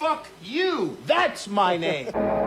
Fuck you. That's my name.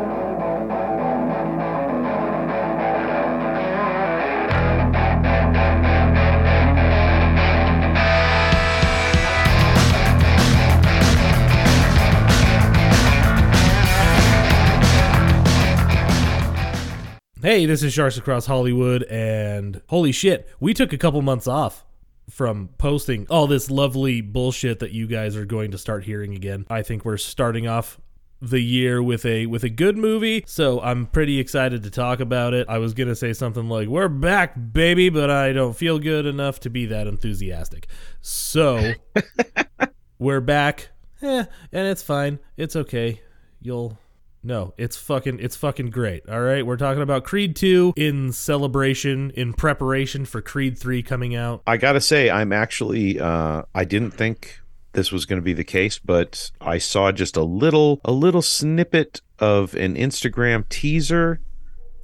Hey, this is Sharks Across Hollywood, and holy shit, we took a couple months off from posting all this lovely bullshit that you guys are going to start hearing again. I think we're starting off the year with a with a good movie, so I'm pretty excited to talk about it. I was gonna say something like "We're back, baby," but I don't feel good enough to be that enthusiastic. So we're back, eh, and it's fine. It's okay. You'll no, it's fucking it's fucking great. All right, we're talking about Creed 2 in celebration in preparation for Creed 3 coming out. I got to say I'm actually uh I didn't think this was going to be the case, but I saw just a little a little snippet of an Instagram teaser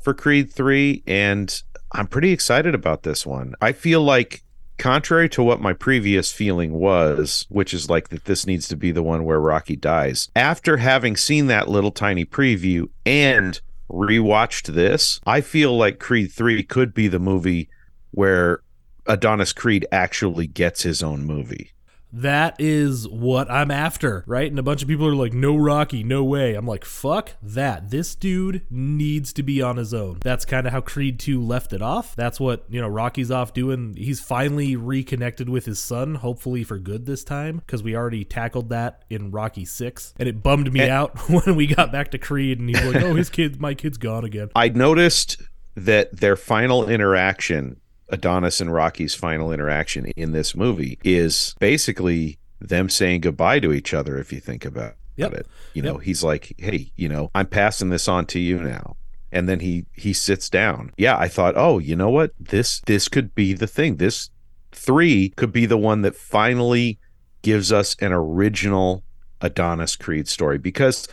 for Creed 3 and I'm pretty excited about this one. I feel like contrary to what my previous feeling was, which is like that this needs to be the one where Rocky dies, after having seen that little tiny preview and rewatched this, I feel like Creed 3 could be the movie where Adonis Creed actually gets his own movie. That is what I'm after, right? And a bunch of people are like, no Rocky, no way. I'm like, fuck that. This dude needs to be on his own. That's kind of how Creed 2 left it off. That's what, you know, Rocky's off doing. He's finally reconnected with his son, hopefully for good this time, because we already tackled that in Rocky 6. And it bummed me And- out when we got back to Creed and he's like, oh, his kid, my kid's gone again. I noticed that their final interaction, Adonis and Rocky's final interaction in this movie, is basically them saying goodbye to each other. If you think about Yep. it, you know, Yep. he's like, "Hey, you know, I'm passing this on to you now." And then he he sits down. Yeah, I thought, "Oh, you know what? This this could be the thing. This three could be the one that finally gives us an original Adonis Creed story because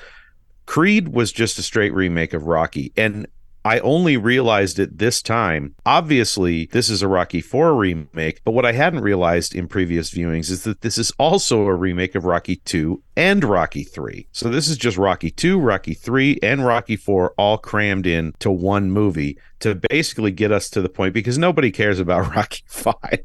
Creed was just a straight remake of Rocky. And I only realized it this time. Obviously, this is a Rocky 4 remake, but what I hadn't realized in previous viewings is that this is also a remake of Rocky 2 and Rocky 3. So this is just Rocky 2, Rocky 3, and Rocky 4 all crammed in to one movie to basically get us to the point because nobody cares about Rocky 5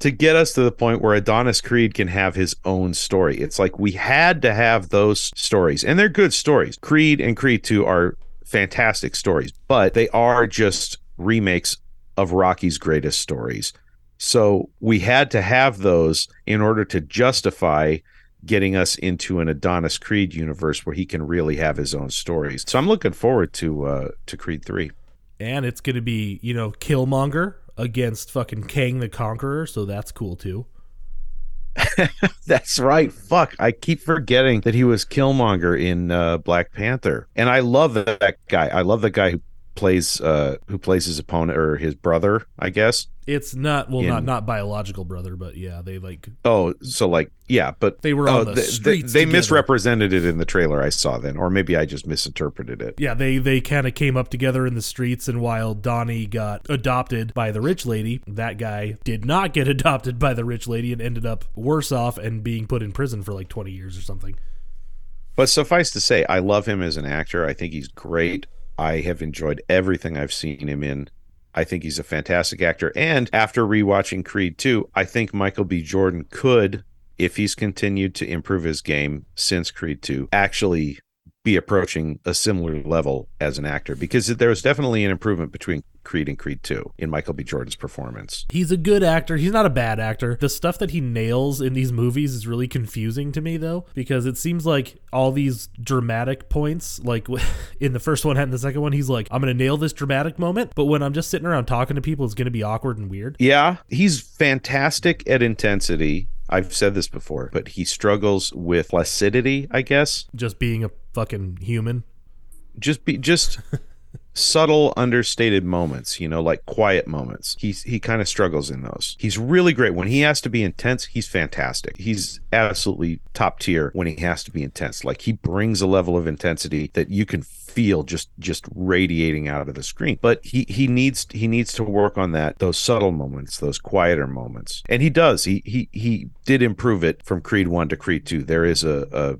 to get us to the point where Adonis Creed can have his own story. It's like we had to have those stories, and they're good stories. Creed and Creed 2 are fantastic stories, but they are just remakes of Rocky's greatest stories. So we had to have those in order to justify getting us into an Adonis Creed universe where he can really have his own stories. So I'm looking forward to uh to Creed 3. And it's going to be, you know, Killmonger against fucking Kang the Conqueror. So that's cool too. That's right. Fuck. I keep forgetting that he was Killmonger in uh, Black Panther. And I love that guy. I love the guy who plays uh who plays his opponent or his brother, I guess. It's not, well, In- not, not biological brother, but yeah, they like, Oh, so like yeah, but They were oh, on the they, streets They, together. misrepresented it in the trailer I saw then, or maybe I just misinterpreted it. yeah, they they kind of came up together in the streets, and while Donnie got adopted by the rich lady, that guy did not get adopted by the rich lady and ended up worse off and being put in prison for like twenty years or something. But suffice to say, I love him as an actor. I think he's great. I have enjoyed everything I've seen him in. I think he's a fantastic actor. And after rewatching Creed 2, I think Michael B. Jordan could, if he's continued to improve his game since Creed 2, actually be approaching a similar level as an actor because there was definitely an improvement between Creed and Creed 2 in Michael B. Jordan's performance. He's a good actor. He's not a bad actor. The stuff that he nails in these movies is really confusing to me, though, because it seems like all these dramatic points, like in the first one and the second one, he's like, I'm going to nail this dramatic moment. But when I'm just sitting around talking to people, it's going to be awkward and weird. Yeah, he's fantastic at intensity. I've said this before, but he struggles with placidity, I guess. Just being a fucking human. Just be just subtle understated moments you know like quiet moments. He's he kind of struggles in those. He's really great. When he has to be intense he's fantastic. He's absolutely top tier when he has to be intense. Like he brings a level of intensity that you can feel just just radiating out of the screen. But he he needs he needs to work on that those subtle moments those quieter moments. And he does. He he he did improve it from creed 1 to creed 2 there is a, a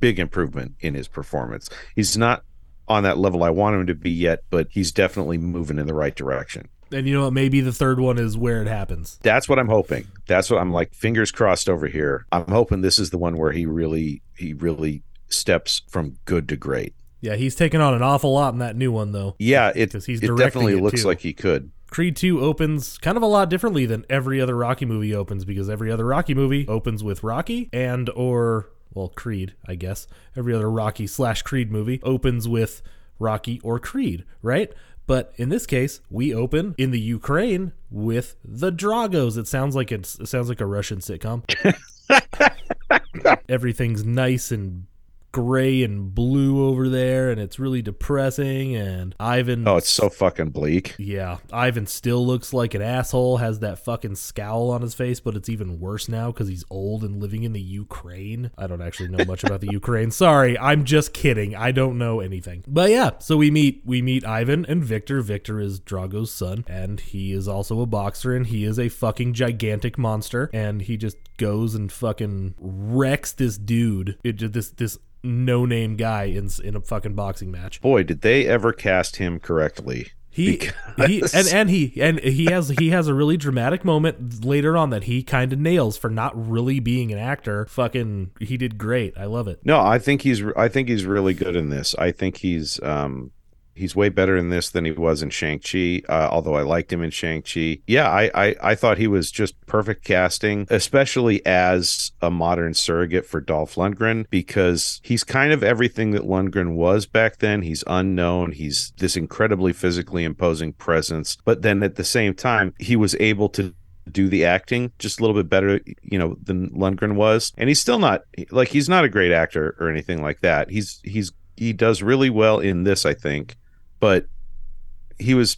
big improvement in his performance. He's not on that level I want him to be yet, but he's definitely moving in the right direction. And you know what? Maybe the third one is where it happens. That's what I'm hoping. That's what I'm like fingers crossed over here. I'm hoping this is the one where he really he really steps from good to great. Yeah, he's taking on an awful lot in that new one though. Yeah, it, 'Cause he's it definitely it, looks too. like he could. Creed 2 opens kind of a lot differently than every other Rocky movie opens because every other Rocky movie opens with Rocky and or well Creed, I guess. Every other Rocky slash Creed movie opens with Rocky or Creed, right? But in this case, we open in the Ukraine with the Dragos. It sounds like it's, it sounds like a Russian sitcom. Everything's nice and gray and blue over there, and it's really depressing. And Ivan Oh, it's so fucking bleak. yeah, Ivan still looks like an asshole, has that fucking scowl on his face, but it's even worse now because he's old and living in the Ukraine. I don't actually know much about the Ukraine. Sorry, I'm just kidding. I don't know anything. But yeah, so we meet we meet Ivan and Victor. Victor is Drago's son, and he is also a boxer, and he is a fucking gigantic monster, and he just goes and fucking wrecks this dude. It this this no name guy in in a fucking boxing match. Boy, did they ever cast him correctly. He, he and, and he and he has he has a really dramatic moment later on that he kind of nails for not really being an actor. Fucking, he did great. I love it. No, I think he's I think he's really good in this. I think he's um he's way better in this than he was in Shang-Chi, uh, although I liked him in Shang-Chi. Yeah, I, I I thought he was just perfect casting, especially as a modern surrogate for Dolph Lundgren because he's kind of everything that Lundgren was back then. He's unknown, he's this incredibly physically imposing presence, but then at the same time, he was able to do the acting just a little bit better, you know, than Lundgren was. And he's still not like he's not a great actor or anything like that. He's he's he does really well in this, I think, but he was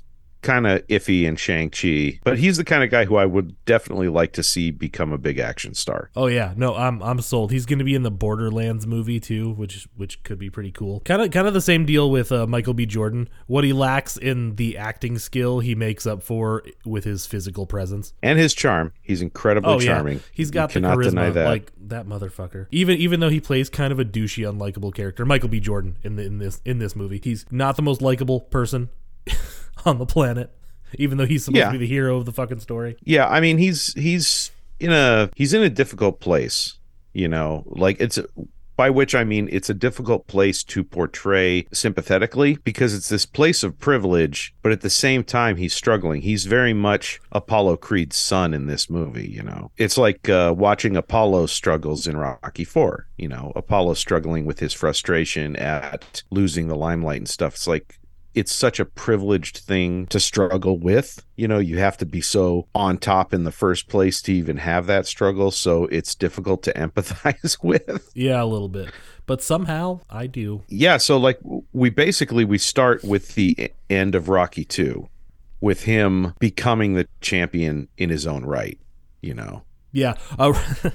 kind of iffy in Shang-Chi. But he's the kind of guy who I would definitely like to see become a big action star. Oh yeah, no, I'm I'm sold. He's going to be in the Borderlands movie too, which which could be pretty cool. Kind of kind of the same deal with uh, Michael B. Jordan. What he lacks in the acting skill, he makes up for with his physical presence. And his charm. He's incredibly Oh charming. yeah, he's got You the charisma, that. like that motherfucker. Even even though he plays kind of a douchey, unlikable character, Michael B. Jordan in the, in this in this movie, he's not the most likable person on the planet. Even though he's supposed Yeah. to be the hero of the fucking story. yeah i mean he's he's in a he's in a difficult place you know like it's by which i mean it's a difficult place to portray sympathetically because it's this place of privilege but at the same time he's struggling he's very much apollo creed's son in this movie you know it's like uh, watching apollo struggles in rocky 4 you know apollo struggling with his frustration at losing the limelight and stuff it's like it's such a privileged thing to struggle with. You know, you have to be so on top in the first place to even have that struggle. So it's difficult to empathize with. Yeah, a little bit, but somehow I do. Yeah. So, like, we basically we start with the end of Rocky 2 with him becoming the champion in his own right, you know. Yeah, uh,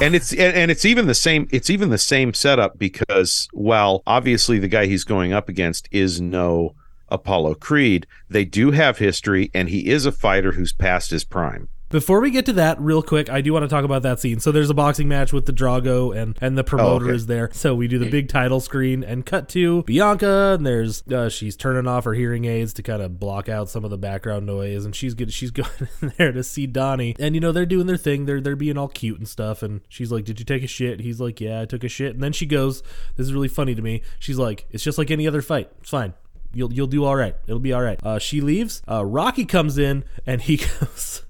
and it's and, and it's even the same it's even the same setup because while obviously the guy he's going up against is no apollo creed. They do have history and he is a fighter who's past his prime Before we get to that, real quick, I do want to talk about that scene. So there's a boxing match with the Drago, and and the promoter okay. is there. So we do the big title screen and cut to Bianca, and there's uh, she's turning off her hearing aids to kind of block out some of the background noise, and she's get, she's going in there to see Donnie, and you know they're doing their thing. They're they're being all cute and stuff, and she's like, "Did you take a shit?" He's like, "Yeah, I took a shit," and then she goes, "This is really funny to me." She's like, "It's just like any other fight. It's fine." You'll you'll do all right. It'll be all right. Uh, she leaves. Uh, Rocky comes in and he goes.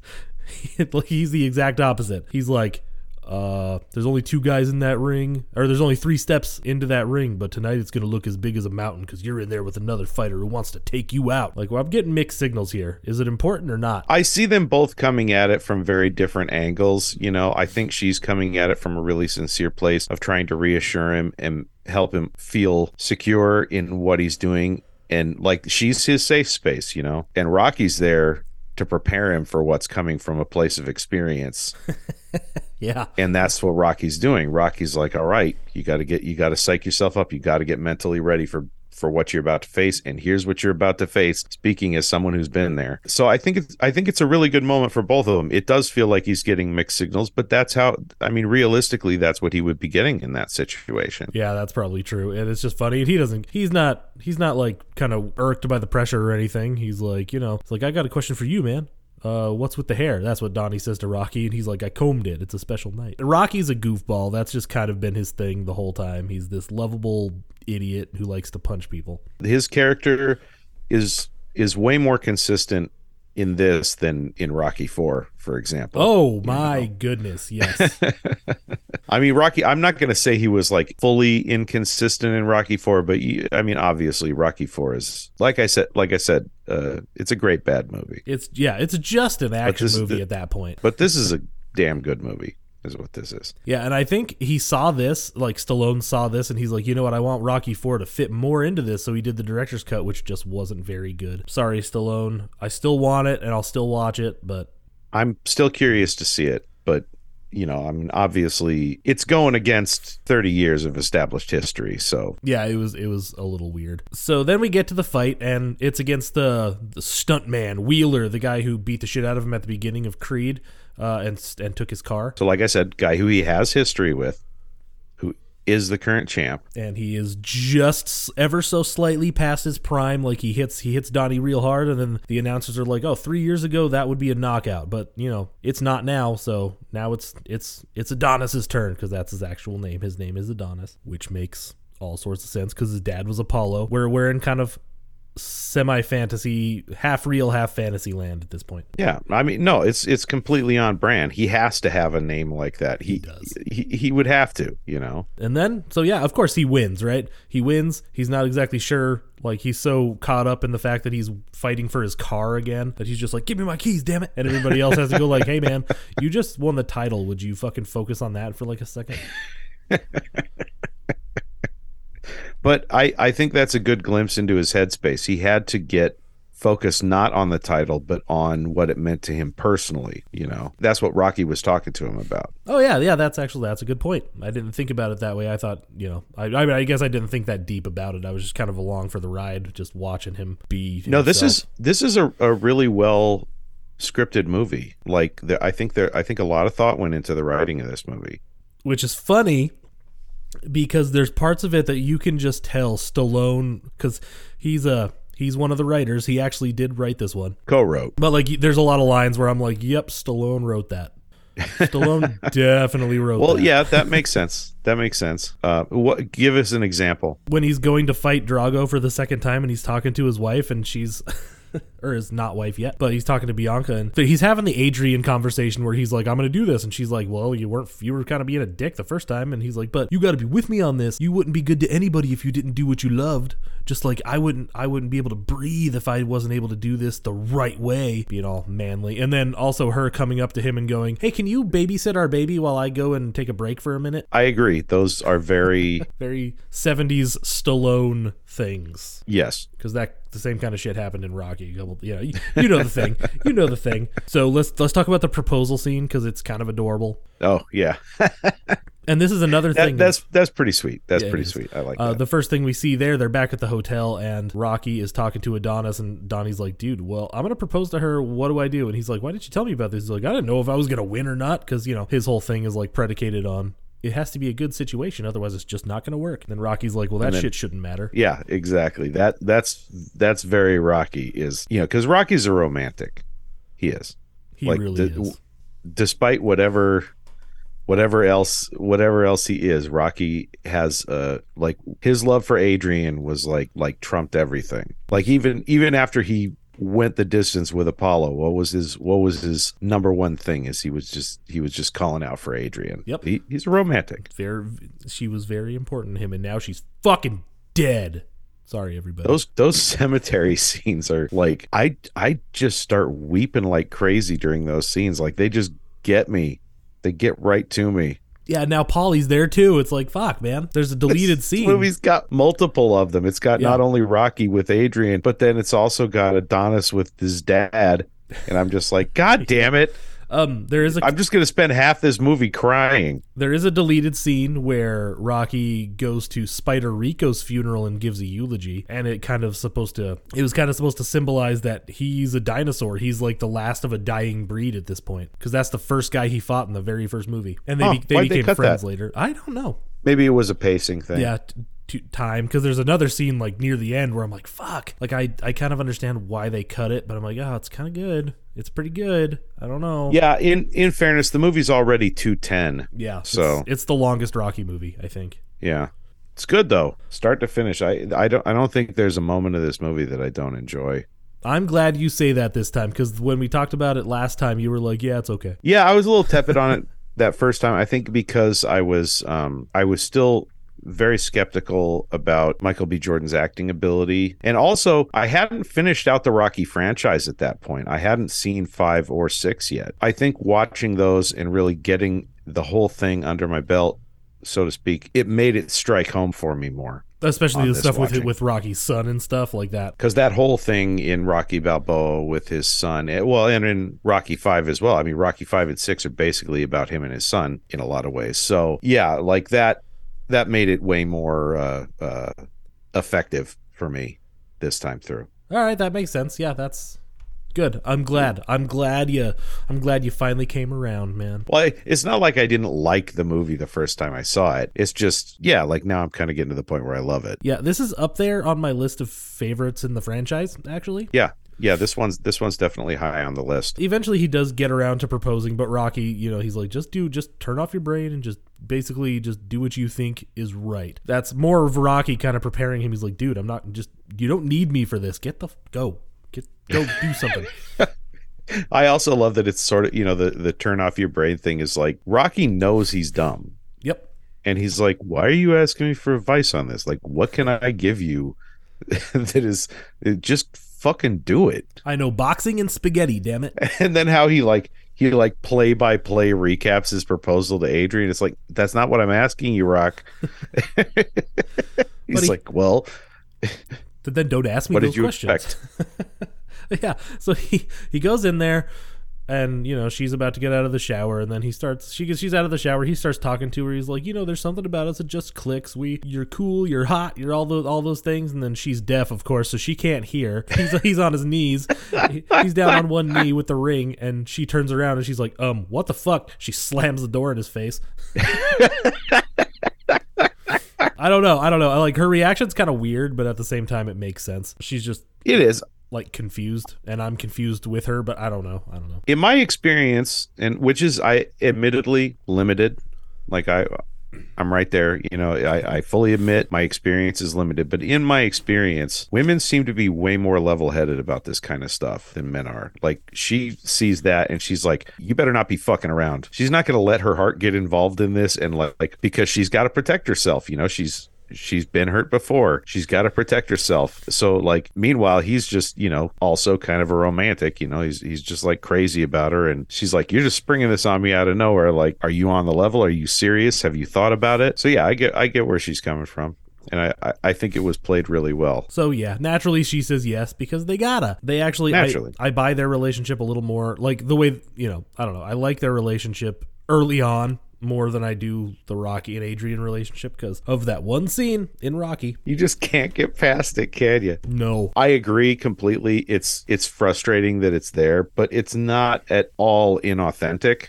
he's the exact opposite. He's like, uh, there's only two guys in that ring, or there's only three steps into that ring, but tonight it's gonna look as big as a mountain because you're in there with another fighter who wants to take you out. Like, well, I'm getting mixed signals here. Is it important or not? i see them both coming at it from very different angles you know i think she's coming at it from a really sincere place of trying to reassure him and help him feel secure in what he's doing and like she's his safe space, you know. And Rocky's there to prepare him for what's coming from a place of experience. Yeah. and that's what Rocky's doing. Rocky's like, "All right, you got to get you got to psych yourself up. You got to get mentally ready for for what you're about to face and here's what you're about to face speaking as someone who's been there so i think it's i think it's a really good moment for both of them it does feel like he's getting mixed signals but that's how i mean realistically that's what he would be getting in that situation Yeah, that's probably true. And it's just funny. He doesn't he's not he's not like kind of irked by the pressure or anything. He's like, you know, it's like I got a question for you, man. Uh, what's with the hair? That's what Donnie says to Rocky, and he's like, I combed it. It's a special night. Rocky's a goofball. That's just kind of been his thing the whole time. He's this lovable idiot who likes to punch people. his character is is way more consistent in this than in Rocky 4 for example Oh my goodness, yes. I mean, Rocky. I'm not going to say he was like fully inconsistent in Rocky Four, but you, I mean, obviously, Rocky Four is like I said. Like I said, uh, it's a great bad movie, it's yeah, it's just an action movie the- at that point. but this is a damn good movie. Is what this is. Yeah, and I think he saw this, like Stallone saw this, and he's like, you know what, I want Rocky Four to fit more into this, so he did the director's cut, which just wasn't very good. Sorry, Stallone. I still want it, and I'll still watch it, but I'm still curious to see it, but you know, I mean, obviously, it's going against 30 years of established history. So yeah, it was it was a little weird. So then we get to the fight, and it's against the the stuntman Wheeler, the guy who beat the shit out of him at the beginning of Creed, uh, and and took his car, So, like I said, guy who he has history with, is the current champ. and he is just ever so slightly past his prime. Like he hits he hits Donnie real hard, and then the announcers are like, "Oh, three years ago that would be a knockout, but you know it's not now. So now it's it's it's Adonis's turn because that's his actual name. His name is Adonis, which makes all sorts of sense because his dad was Apollo. We're we're in kind of semi fantasy, half real, half fantasy land at this point. Yeah, I mean, no, it's it's completely on brand. He has to have a name like that. He does. He, he would have to, you know. And then, so yeah, of course he wins, right? He wins. He's not exactly sure. Like he's so caught up in the fact that he's fighting for his car again that he's just like, "Give me my keys, damn it!" And everybody else has to go like, "Hey, man, you just won the title. Would you fucking focus on that for like a second? But I I think that's a good glimpse into his headspace. He had to get focused not on the title but on what it meant to him personally, you know. That's what Rocky was talking to him about. Oh yeah, yeah. That's actually that's a good point. I didn't think about it that way. I thought, you know, I I, mean, I guess I didn't think that deep about it. I was just kind of along for the ride, just watching him be. No, this is this is a, a really well scripted movie. Like the, I think there I think a lot of thought went into the writing of this movie. which is funny because there's parts of it that you can just tell Stallone because he's a he's one of the writers. He actually did write this one, Co-wrote. but like there's a lot of lines where I'm like, "Yep, Stallone wrote that." Stallone definitely wrote. Well, that. yeah, that makes sense. That makes sense. Uh, what? Give us an example. when he's going to fight Drago for the second time and he's talking to his wife and she's or his not wife yet, but he's talking to Bianca and he's having the Adrian conversation where he's like, "I'm going to do this," and she's like, "Well, you weren't, you were kind of being a dick the first time," and he's like, "But you got to be with me on this. You wouldn't be good to anybody if you didn't do what you loved. Just like I wouldn't, I wouldn't be able to breathe if I wasn't able to do this the right way, being all manly." And then also her coming up to him and going, "Hey, can you babysit our baby while I go and take a break for a minute?" I agree. Those are very Very 70s Stallone things yes. because that the same kind of shit happened in Rocky. You know, you, you know the thing, you know the thing. So let's let's talk about the proposal scene because it's kind of adorable. Oh yeah. And this is another thing. That, that's that's pretty sweet. That's Yeah, pretty sweet. I like uh, that. the first thing we see there, they're back at the hotel, and Rocky is talking to Adonis, and Donnie's like, "Dude, well, I'm gonna propose to her. What do I do?" And he's like, "Why didn't you tell me about this?" He's like, "I didn't know if I was gonna win or not," because you know his whole thing is like predicated on it has to be a good situation, otherwise it's just not gonna work. And then Rocky's like, "Well, that then- shit shouldn't matter." yeah, exactly. That that's that's very Rocky. Is you know because Rocky's a romantic. He is. He like, really the- is. despite whatever whatever else whatever else he is rocky has uh like his love for adrian was like like trumped everything like even even after he went the distance with apollo what was his what was his number one thing is he was just he was just calling out for adrian Yep. he, he's a romantic Very, she was very important to him, and now she's fucking dead. Sorry, everybody. those those cemetery scenes are like i i just start weeping like crazy during those scenes like they just get me they get right to me Yeah, now Paulie's there too. It's like fuck, man. There's a deleted This scene. movie's got multiple of them. It's got Yeah. not only Rocky with Adrian, but then it's also got Adonis with his dad. And I'm just like, God damn it. Um, there is a I'm just going to spend half this movie crying. there is a deleted scene where Rocky goes to Spider Rico's funeral and gives a eulogy, and it kind of supposed to it was kind of supposed to symbolize that he's a dinosaur. He's like the last of a dying breed at this point because that's the first guy he fought in the very first movie, and they Huh, be, they why'd they became friends that? later. I don't know. Maybe it was a pacing thing. Yeah. T- t- time because there's another scene like near the end where I'm like fuck like I I kind of understand why they cut it but I'm like oh it's kind of good it's pretty good I don't know Yeah, in in fairness, the movie's already 210. yeah it's- So- it's the longest Rocky movie I think Yeah. It's good though. Start to finish. I I don't I don't think there's a moment of this movie that I don't enjoy. I'm glad you say that this time because when we talked about it last time, you were like, "Yeah, it's okay." Yeah, I was a little tepid on it that first time. I think because I was um I was still very skeptical about Michael B. Jordan's acting ability. And also, I hadn't finished out the Rocky franchise at that point. I hadn't seen 5 or 6 yet. I think watching those and really getting the whole thing under my belt, so to speak, it made it strike home for me more. Especially the stuff with watching. with Rocky's son and stuff like that. because that whole thing in Rocky Balboa with his son, eh, well, and in Rocky Five as well. I mean, Rocky Five and Six are basically about him and his son in a lot of ways. So yeah, like that, that made it way more uh, uh, effective for me this time through. All right, that makes sense. Yeah, that's good. I'm glad. I'm glad you. I'm glad you finally came around, man. Well, I- it's not like I didn't like the movie the first time I saw it. It's just yeah, like now I'm kind of getting to the point where I love it. Yeah, this is up there on my list of favorites in the franchise. Actually, Yeah, yeah. This one's this one's definitely high on the list. eventually he does get around to proposing, but Rocky, you know, he's like, just do, just turn off your brain and just basically just do what you think is right. That's more of Rocky kind of preparing him. He's like, dude, I'm not just, you don't need me for this. Get the, go, get, go do something. I also love that it's sort of you know the the turn off your brain thing is like Rocky knows he's dumb. yep. and he's like why are you asking me for advice on this like what can i give you that is just fucking do it I know boxing and spaghetti, damn it. and then how he like he like play by play recaps his proposal to adrian it's like that's not what i'm asking you rock he's he- like well then don't ask me what those did you questions. expect yeah. So he he goes in there and you know she's about to get out of the shower and then he starts she gets she's out of the shower he starts talking to her he's like you know there's something about us that just clicks we you're cool you're hot you're all those all those things and then she's deaf of course so she can't hear he's he's on his knees He- he's down on one knee with the ring and she turns around and she's like um what the fuck she slams the door in his face I don't know. I don't know. I like her reaction's kind of weird, but at the same time, it makes sense. She's just it is like confused, and I'm confused with her, but I don't know. I don't know. in my experience and which is i admittedly limited like i i'm right there you know I, I fully admit my experience is limited but in my experience women seem to be way more level-headed about this kind of stuff than men are like she sees that and she's like you better not be fucking around she's not going to let her heart get involved in this and like because she's got to protect herself you know she's she's been hurt before. She's got to protect herself. So like meanwhile he's just, you know, also kind of a romantic, you know, he's he's just like crazy about her and she's like you're just springing this on me out of nowhere like are you on the level? Are you serious? Have you thought about it? So yeah, I get I get where she's coming from. And I, I, think it was played really well. So yeah, naturally she says yes because they gotta. They actually, Naturally. I, I buy their relationship a little more. Like the way you know, I don't know. I like their relationship early on more than I do the Rocky and Adrian relationship because of that one scene in Rocky. You just can't get past it, can you? No, I agree completely. It's it's frustrating that it's there, but it's not at all inauthentic.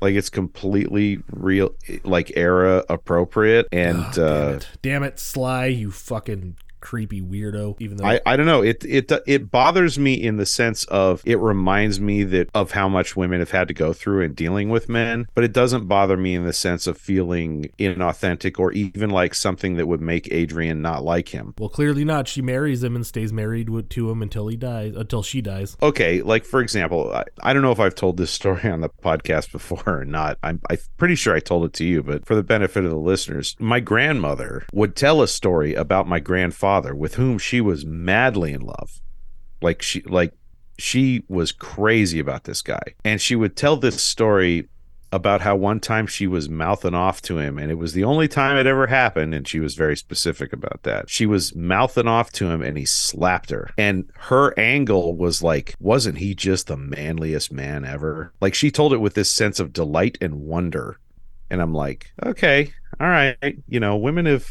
Like it's completely real, like era appropriate, and Ah, damn uh, it, damn it, Sly, you fucking creepy weirdo. Even though I, I don't know. It it it bothers me in the sense of it reminds me that of how much women have had to go through in dealing with men, but it doesn't bother me in the sense of feeling inauthentic or even like something that would make Adrian not like him. well, clearly not. She marries him and stays married with, to him until he dies. Until she dies. Okay, like for example, I, I don't know if I've told this story on the podcast before or not. I'm I'm pretty sure I told it to you, but for the benefit of the listeners, my grandmother would tell a story about my grandfather with whom she was madly in love. Like she like she was crazy about this guy. And she would tell this story about how one time she was mouthing off to him, and it was the only time it ever happened, and she was very specific about that. She was mouthing off to him, and he slapped her. And her angle was like, wasn't he just the manliest man ever? Like she told it with this sense of delight and wonder. And I'm like, okay, all right. You know, women have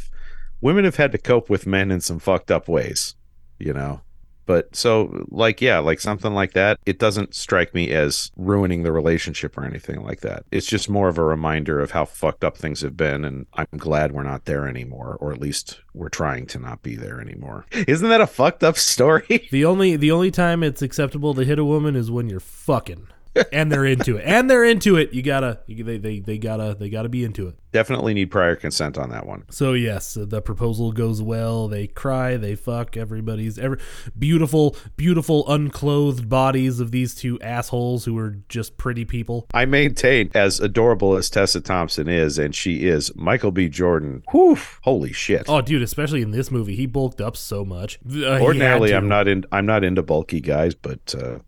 women have had to cope with men in some fucked up ways, you know. But so, like, yeah, like something like that, it doesn't strike me as ruining the relationship or anything like that. It's just more of a reminder of how fucked up things have been. And I'm glad we're not there anymore, or at least we're trying to not be there anymore. Isn't that a fucked up story? The only the only time it's acceptable to hit a woman is when you're fucking. And they're into it. And they're into it. You gotta you, they, they they gotta they gotta be into it. Definitely need prior consent on that one. So yes, the proposal goes well. They cry, they fuck. Everybody's every beautiful, beautiful unclothed bodies of these two assholes who are just pretty people. I maintain, as adorable as Tessa Thompson is, and she is, Michael B. Jordan. Whew, holy shit! Oh, dude, especially in this movie, he bulked up so much. Uh, Ordinarily. I'm not in. I'm not into bulky guys, but uh,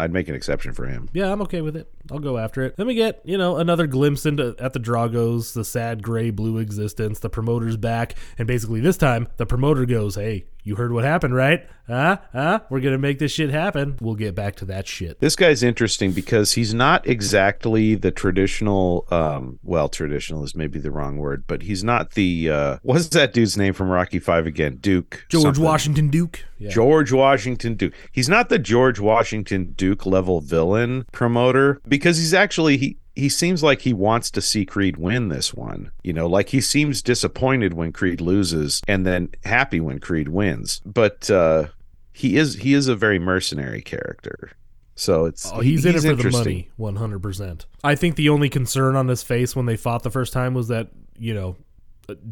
I'd make an exception for him. Yeah, I'm okay with it. I'll go after it. Then we get, you know, another glimpse into at the Dragos, the sad gray blue existence. The promoter's back, and basically this time the promoter goes, "Hey, you heard what happened, right? Huh? Huh? We're gonna make this shit happen. We'll get back to that shit." This guy's interesting because he's not exactly the traditional. Um, well, traditional is maybe the wrong word, but he's not the. Uh, what's that dude's name from Rocky Five again? Duke. George something. Washington Duke. Yeah. George Washington Duke. He's not the George Washington Duke level villain promoter because he's actually he he seems like he wants to see Creed win this one. You know, like he seems disappointed when Creed loses and then happy when Creed wins. But uh he is he is a very mercenary character. So it's Oh, he's, in it for the money, one hundred percent. I think the only concern on his face when they fought the first time was that you know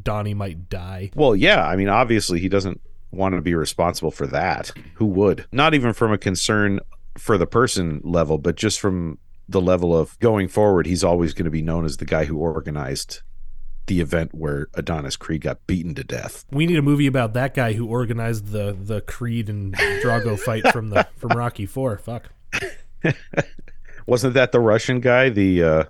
Donnie might die. Well, yeah, I mean obviously he doesn't want to be responsible for that. Who would? Not even from a concern for the person level, but just from the level of going forward, he's always going to be known as the guy who organized the event where Adonis Creed got beaten to death. We need a movie about that guy who organized the the Creed and Drago fight from the from Rocky Four. Fuck. Wasn't that the Russian guy? The uh,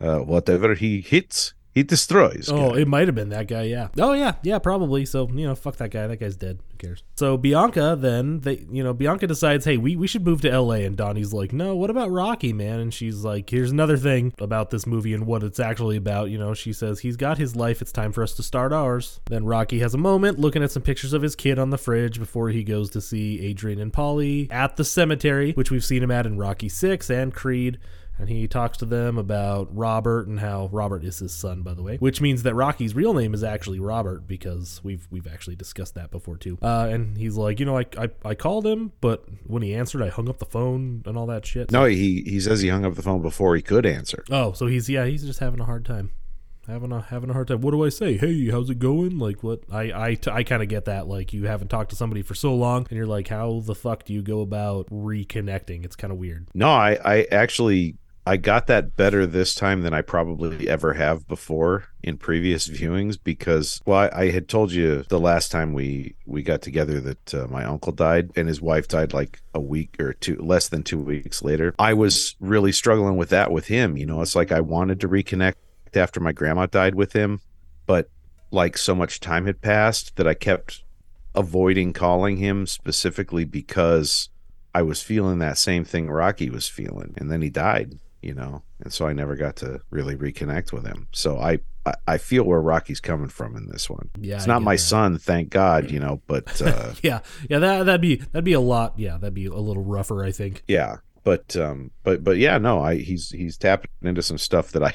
uh, whatever he hits, he destroys. Oh, guy. it might have been that guy. Yeah. Oh yeah, yeah, probably. So you know, fuck that guy. That guy's dead. Who cares? So Bianca then they you know Bianca decides, hey, we we should move to L.A. And Donnie's like, no, what about Rocky, man? And she's like, here's another thing about this movie and what it's actually about. You know, she says he's got his life. It's time for us to start ours. Then Rocky has a moment looking at some pictures of his kid on the fridge before he goes to see Adrian and Paulie at the cemetery, which we've seen him at in Rocky Six and Creed and he talks to them about Robert and how Robert is his son, by the way, which means that Rocky's real name is actually Robert because we've we've actually discussed that before too. Uh, and he's like, you know, I, I I called him, but when he answered, I hung up the phone and all that shit. no, he he says he hung up the phone before he could answer. Oh, so he's yeah, he's just having a hard time. Having a having a hard time. What do I say? Hey, how's it going? Like what? I I, t- I kind of get that. Like you haven't talked to somebody for so long, and you're like, how the fuck do you go about reconnecting? It's kind of weird. No, I I actually I got that better this time than I probably ever have before in previous viewings because well I, I had told you the last time we we got together that uh, my uncle died and his wife died like a week or two less than 2 weeks later. I was really struggling with that with him, you know. It's like I wanted to reconnect after my grandma died with him, but like so much time had passed that I kept avoiding calling him specifically because I was feeling that same thing Rocky was feeling, and then he died, you know, and so I never got to really reconnect with him. So I I, I feel where Rocky's coming from in this one. Yeah, it's not my that. son, thank God, you know, but uh, Yeah, yeah, that that'd be that'd be a lot. Yeah, that'd be a little rougher, I think. yeah, but um, but but yeah, no, I he's he's tapping into some stuff that I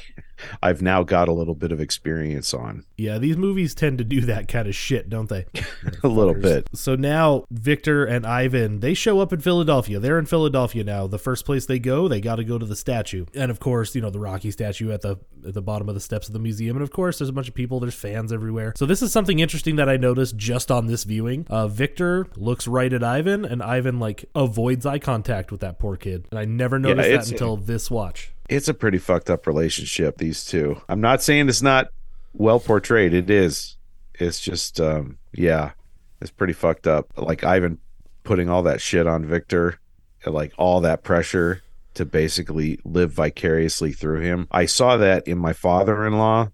I've now got a little bit of experience on, Yeah, these movies tend to do that kind of shit, don't they? a little bit. So now Victor and Ivan, they show up in Philadelphia. They're in Philadelphia now. The first place they go, they got to go to the statue. And of course, you know, the Rocky statue at the at the bottom of the steps of the museum. And of course, there's a bunch of people, there's fans everywhere. So this is something interesting that I noticed just on this viewing. Uh, Victor looks right at Ivan and Ivan like avoids eye contact with that poor kid. And I never noticed that until this watch. It's a pretty fucked up relationship these two. I'm not saying it's not well portrayed. It is. It's just um yeah, it's pretty fucked up. Like Ivan putting all that shit on Victor, like all that pressure to basically live vicariously through him. I saw that in my father-in-law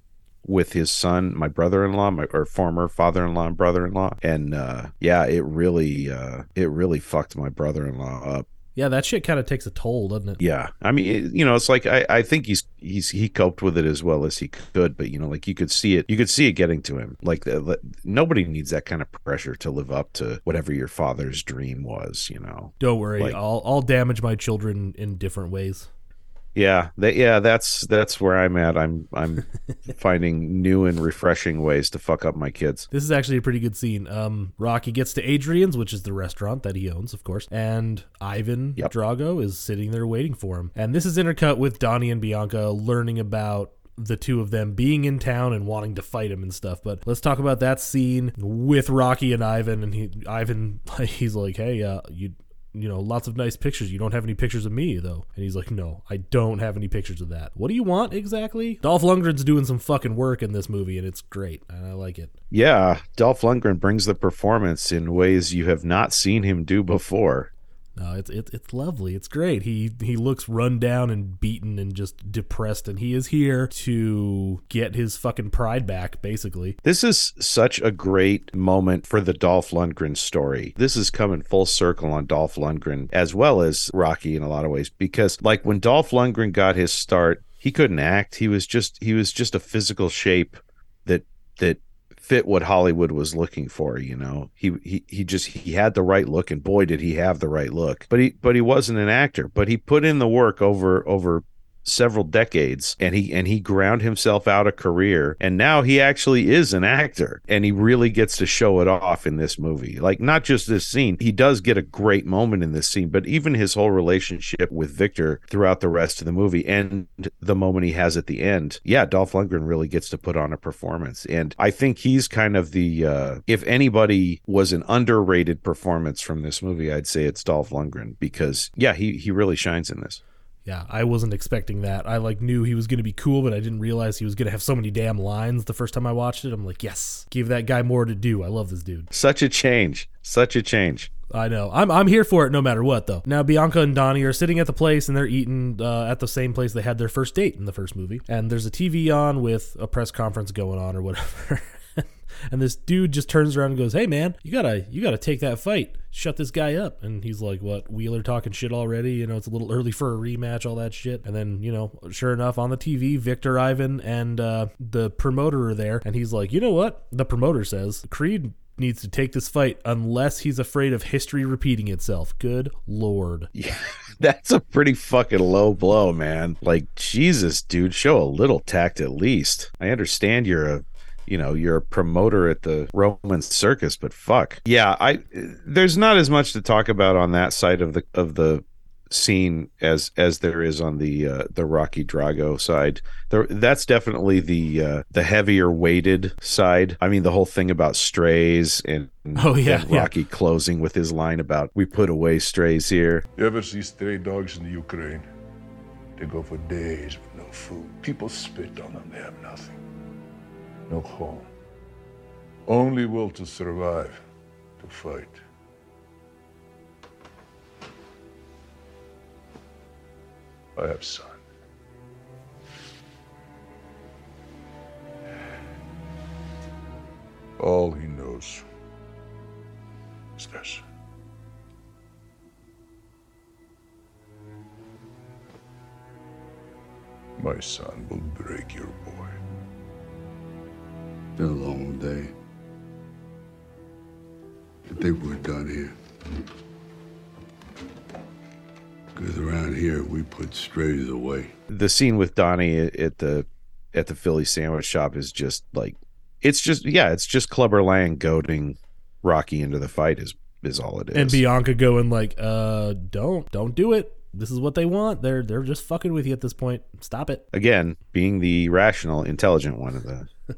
with his son, my brother-in-law, my or former father-in-law and brother-in-law, and uh, yeah, it really, uh, it really fucked my brother-in-law up. Yeah, that shit kind of takes a toll, doesn't it? Yeah, I mean, it, you know, it's like I, I think he's he's he coped with it as well as he could, but you know, like you could see it, you could see it getting to him. Like the, nobody needs that kind of pressure to live up to whatever your father's dream was. You know, Don't worry, Like- I'll I'll damage my children in different ways. Yeah, that yeah, that's that's where I'm at. I'm I'm finding new and refreshing ways to fuck up my kids. This is actually a pretty good scene. Um, Rocky gets to Adrian's, which is the restaurant that he owns, of course, and Ivan Yep. Drago is sitting there waiting for him. And this is intercut with Donnie and Bianca learning about the two of them being in town and wanting to fight him and stuff. But let's talk about that scene with Rocky and Ivan. And he, Ivan, he's like, "Hey, uh, you." You know, lots of nice pictures. You don't have any pictures of me, though. And he's like, No, I don't have any pictures of that. What do you want exactly? Dolph Lundgren's doing some fucking work in this movie, and it's great. And I like it. Yeah, Dolph Lundgren brings the performance in ways you have not seen him do before. No, it's it's it's lovely. It's great. He he looks run down and beaten and just depressed, and he is here to get his fucking pride back, basically. This is such a great moment for the Dolph Lundgren story. This is coming full circle on Dolph Lundgren as well as Rocky in a lot of ways because like when Dolph Lundgren got his start, he couldn't act. He was just he was just a physical shape that that fit what Hollywood was looking for, you know. He he he just he had the right look and boy did he have the right look. But he but he wasn't an actor, but he put in the work over over several decades and he and he ground himself out a career and now he actually is an actor and he really gets to show it off in this movie. Like not just this scene he does get a great moment in this scene but even his whole relationship with Victor throughout the rest of the movie and the moment he has at the end yeah Dolph Lundgren really gets to put on a performance. And I think he's kind of the uh if anybody was an underrated performance from this movie I'd say it's Dolph Lundgren because yeah he he really shines in this Yeah, I wasn't expecting that. I like knew he was gonna be cool, but I didn't realize he was gonna have so many damn lines the first time I watched it. I'm like, yes, give that guy more to do. I love this dude. Such a change. Such a change. I know. I'm I'm here for it no matter what though. Now Bianca and Donnie are sitting at the place and they're eating uh, at the same place they had their first date in the first movie. And there's a TV on with a press conference going on or whatever. and this dude just turns around and goes, "Hey man, you gotta you gotta take that fight. Shut this guy up." And he's like, "What? Wheeler talking shit already? You know, it's a little early for a rematch, all that shit." And then you know, sure enough, on the TV, Victor Ivan and uh, the promoter are there, and he's like, "You know what? The promoter says Creed." Needs to take this fight unless he's afraid of history repeating itself. Good lord. Yeah, that's a pretty fucking low blow, man. Like, Jesus, dude, show a little tact at least. I understand you're a you know you're a promoter at the roman circus but fuck yeah i there's not as much to talk about on that side of the of the scene as as there is on the uh, the Rocky Drago side. There, that's definitely the uh, the heavier weighted side. I mean, the whole thing about strays and, Oh, yeah, and yeah. Rocky closing with his line about "We put away strays here." You ever see stray dogs in the Ukraine? They go for days with no food. People spit on them, they have nothing. No home. Only will to survive, to fight. I have son. All he knows is this. My son will break your boy. Been a long day. I think we're done here. Because around here, we put strays away. the scene with Donnie at the at the Philly sandwich shop is just like it's just yeah, it's just Clubber Lang goading Rocky into the fight is is all it is. And Bianca going like, uh, don't, don't do it. This is what they want. They're they're just fucking with you at this point. Stop it. Again, being the rational, intelligent one of the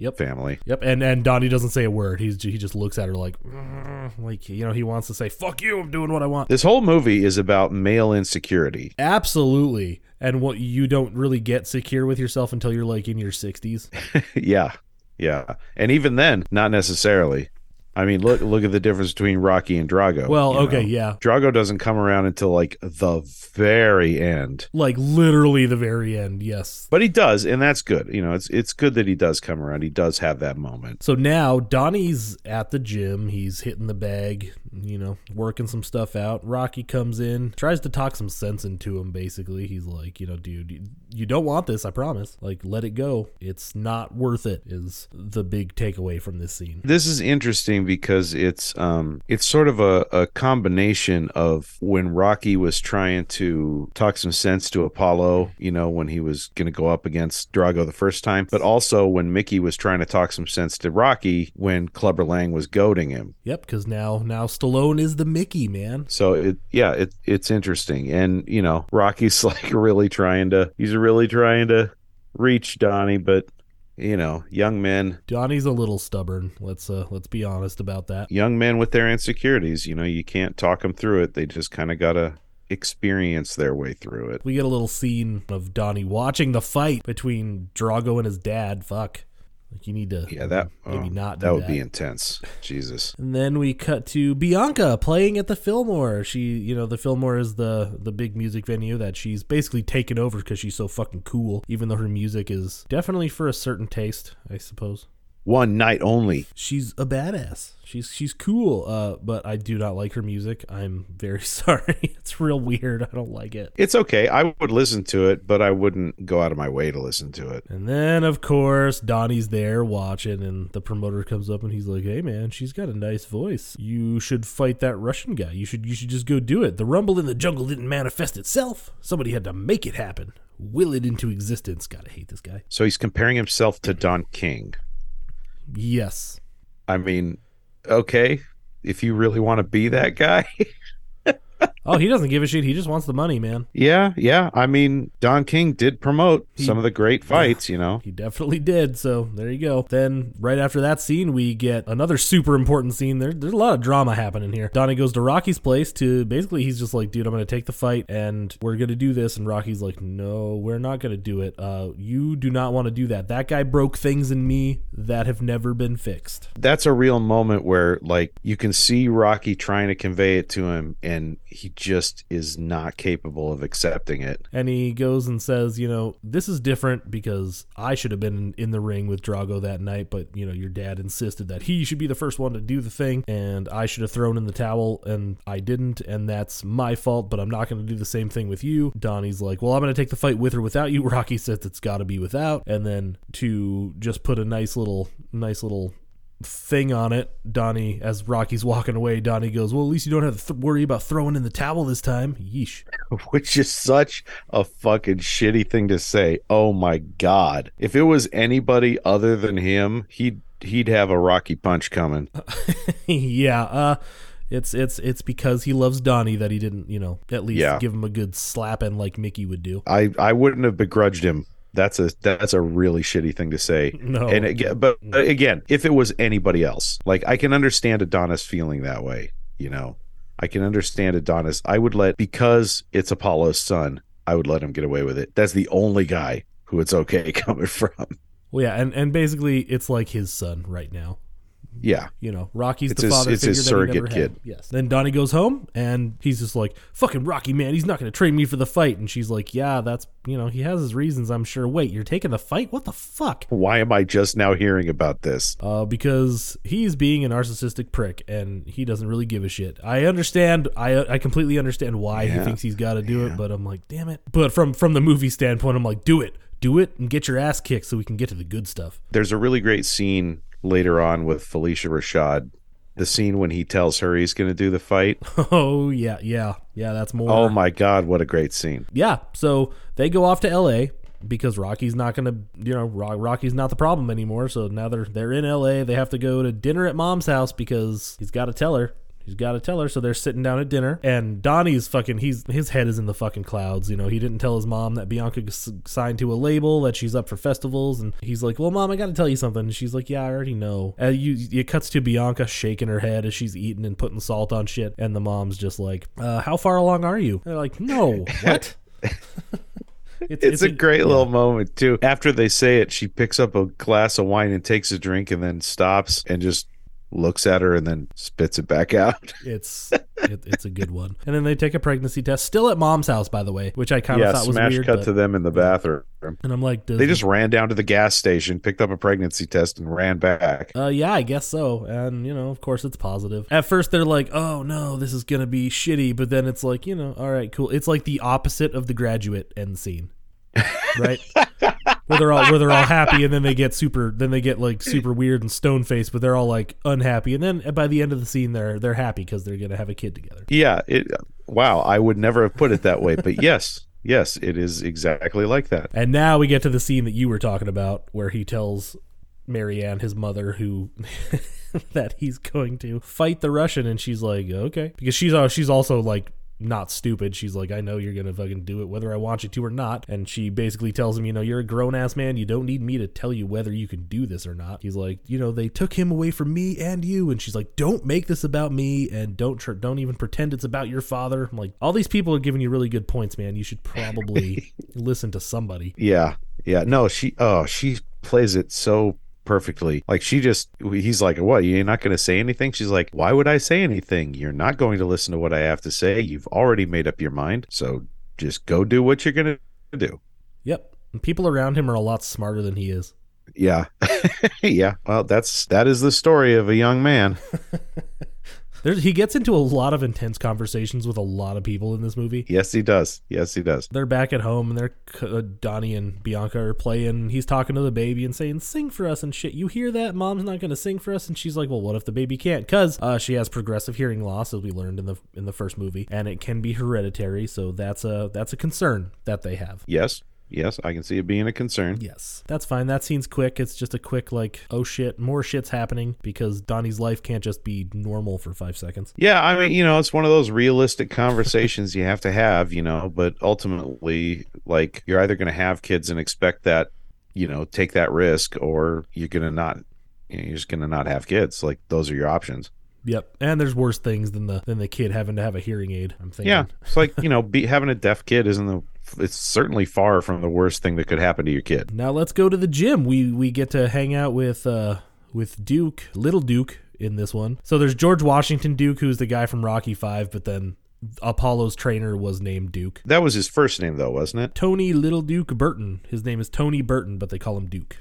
Yep. family. Yep. And and Donnie doesn't say a word. He's he just looks at her like, "Mm," like you know, he wants to say, "Fuck you, I'm doing what I want." This whole movie is about male insecurity. Absolutely. And what you don't really get secure with yourself until you're like in your 60s. yeah. Yeah. And even then, not necessarily. I mean, look look at the difference between Rocky and Drago. Well, okay, know? yeah. Drago doesn't come around until like the very end. Like literally the very end, yes. But he does, and that's good. You know, it's it's good that he does come around. He does have that moment. So now Donnie's at the gym. He's hitting the bag, you know, working some stuff out. Rocky comes in, tries to talk some sense into him, basically. He's like, you know, dude, you, you don't want this, I promise. Like, let it go. It's not worth it, is the big takeaway from this scene. This is interesting because it's um it's sort of a, a combination of when Rocky was trying to talk some sense to Apollo, you know, when he was gonna go up against Drago the first time, but also when Mickey was trying to talk some sense to Rocky when Clubber Lang was goading him. Yep, because now now Stallone is the Mickey, man. So it yeah, it it's interesting. And you know, Rocky's like really trying to he's really trying to reach Donnie, but you know, young men Donnie's a little stubborn. Let's uh let's be honest about that. young men with their insecurities, you know, you can't talk them through it. They just kind of got to experience their way through it. We get a little scene of Donnie watching the fight between Drago and his dad. Fuck. Like you need to Yeah, that maybe oh, not do that would be intense. Jesus. And then we cut to Bianca playing at the Fillmore. She, you know, the Fillmore is the the big music venue that she's basically taken over because she's so fucking cool. Even though her music is definitely for a certain taste, I suppose. One night only. She's a badass. She's she's cool. Uh, but I do not like her music. I'm very sorry. it's real weird. I don't like it. It's okay. I would listen to it, but I wouldn't go out of my way to listen to it. And then, of course, Donnie's there watching, and the promoter comes up and he's like, "Hey, man, she's got a nice voice. You should fight that Russian guy. You should, you should just go do it. The rumble in the jungle didn't manifest itself. Somebody had to make it happen, will it into existence. Gotta hate this guy. So he's comparing himself to Don King. Yes, I mean, okay, if you really want to be that guy. Oh, he doesn't give a shit. He just wants the money, man. yeah, yeah. I mean, Don King did promote He- some of the great fights, you know. He definitely did. So there you go. Then right after that scene, we get another super important scene. There, there's a lot of drama happening here. Donnie goes to Rocky's place to basically he's just like, dude, I'm gonna take the fight and we're gonna do this. And Rocky's like, no, we're not gonna do it. Uh, you do not want to do that. That guy broke things in me that have never been fixed. that's a real moment where like you can see Rocky trying to convey it to him and he just is not capable of accepting it. And he goes and says, you know, this is different because I should have been in the ring with Drago that night, but, you know, your dad insisted that he should be the first one to do the thing, and I should have thrown in the towel, and I didn't, and that's my fault, but I'm not going to do the same thing with you. Donnie's like, well, I'm going to take the fight with or without you. Rocky says it's got to be without. And then to just put a nice little, nice little thing on it. Donnie, as Rocky's walking away, Donnie goes, "Well, at least you don't have to th- worry about throwing in the towel this time." Yeesh. Which is such a fucking shitty thing to say. Oh my god. If it was anybody other than him, he'd he'd have a Rocky punch coming. yeah, uh it's it's it's because he loves Donnie that he didn't, you know, at least Yeah. give him a good slapping like Mickey would do. I I wouldn't have begrudged him. That's a that's a really shitty thing to say. No. And again, but again, if it was anybody else, like I can understand Adonis feeling that way, you know. I can understand Adonis. I would let because it's Apollo's son, I would let him get away with it. That's the only guy who it's okay coming from. Well, yeah, and and basically it's like his son right now. Yeah. You know, Rocky's It's the his- father it's figure his surrogate never kid. had. Yes. Then Donnie goes home and he's just like, "Fucking Rocky, man, he's not going to train me for the fight." And she's like, "Yeah, that's you know, he has his reasons, I'm sure." Wait, you're taking the fight? What the fuck? Why am I just now hearing about this? uh, because he's being a narcissistic prick and he doesn't really give a shit. I understand. I I completely understand why he thinks he's got to do it, but I'm like, damn it. But from from the movie standpoint, I'm like, do it, do it, and get your ass kicked so we can get to the good stuff. There's a really great scene later on with Phylicia Rashad. The scene when he tells her he's going to do the fight. oh yeah, yeah, yeah. That's more. Oh my God, what a great scene. yeah. So they go off to L.A. because Rocky's not gonna, you know, Rocky's not the problem anymore. So now they're they're in L.A. They have to go to dinner at Mom's house because he's got to tell her. He's got to tell her. So they're sitting down at dinner, and Donnie's fucking. He's his head is in the fucking clouds. You know, he didn't tell his mom that Bianca signed to a label that she's up for festivals, and he's like, "Well, mom, I got to tell you something." And she's like, "Yeah, I already know." Uh, you it cuts to Bianca shaking her head as she's eating and putting salt on shit, and the mom's just like, uh, "How far along are you?" they're like, "No, what?" It's, a, great little moment too. After they say it, she picks up a glass of wine and takes a drink and then stops and just looks at her and then spits it back out. It's it, it's a good one. And then they take a pregnancy test, still at mom's house, by the way, which I kind of yeah, thought was weird. cut but- to them in the bathroom. and I'm like, They just ran down to the gas station, picked up a pregnancy test, and ran back. Uh, yeah, I guess so. And, you know, of course it's positive. At first they're like, oh no, this is going to be shitty. But then it's like, you know, all right, cool. It's like the opposite of the graduate end scene. Right? where they're all where they're all happy and then they get super then they get like super weird and stone faced, but they're all like unhappy. And then by the end of the scene they're they're happy because they're gonna have a kid together. Yeah, it. Wow, I would never have put it that way, but yes, yes, it is exactly like that. And now we get to the scene that you were talking about where he tells Marianne, his mother, who that he's going to fight the Russian, and she's like, okay, because she's uh, she's also like not stupid. She's like, I know you're gonna fucking do it whether I want you to or not. And she basically tells him, you know, you're a grown ass man. You don't need me to tell you whether you can do this or not. He's like, you know, they took him away from me and you. And she's like, don't make this about me and don't tr- don't even pretend it's about your father. I'm like, all these people are giving you really good points, man. You should probably listen to somebody. Yeah, yeah. No, she. Oh, she plays it so perfectly. Like she just. He's like, "What? You're not going to say anything?" She's like, "Why would I say anything? You're not going to listen to what I have to say. You've already made up your mind. So just go do what you're going to do." Yep. And people around him are a lot smarter than he is. Yeah, yeah. Well, that's that is the story of a young man. There's, he gets into a lot of intense conversations with a lot of people in this movie. Yes, he does. Yes, he does. They're back at home and they're uh, Donnie and Bianca are playing. He's talking to the baby and saying, "Sing for us and shit." You hear that? Mom's not going to sing for us, and she's like, "Well, what if the baby can't?" Because uh, she has progressive hearing loss, as we learned in the in the first movie, and it can be hereditary. So that's a that's a concern that they have. Yes, yes. I can see it being a concern. Yes, that's fine. That scene's quick. It's just a quick like, oh shit, more shit's happening because Donnie's life can't just be normal for five seconds. Yeah, I mean, you know, it's one of those realistic conversations you have to have, you know, but ultimately, like, you're either going to have kids and expect that, you know, take that risk, or you're going to not, you know, you're just going to not have kids. Like, those are your options. Yep, and there's worse things than the than the kid having to have a hearing aid. I'm thinking. Yeah. It's like, you know, be, having a deaf kid isn't the, it's certainly far from the worst thing that could happen to your kid. Now let's go to the gym. We we get to hang out with uh with Duke, little Duke in this one. So there's George Washington Duke, who's the guy from Rocky Five, but then Apollo's trainer was named Duke. That was his first name, though, wasn't it? Tony Little Duke Burton. His name is Tony Burton, but they call him Duke.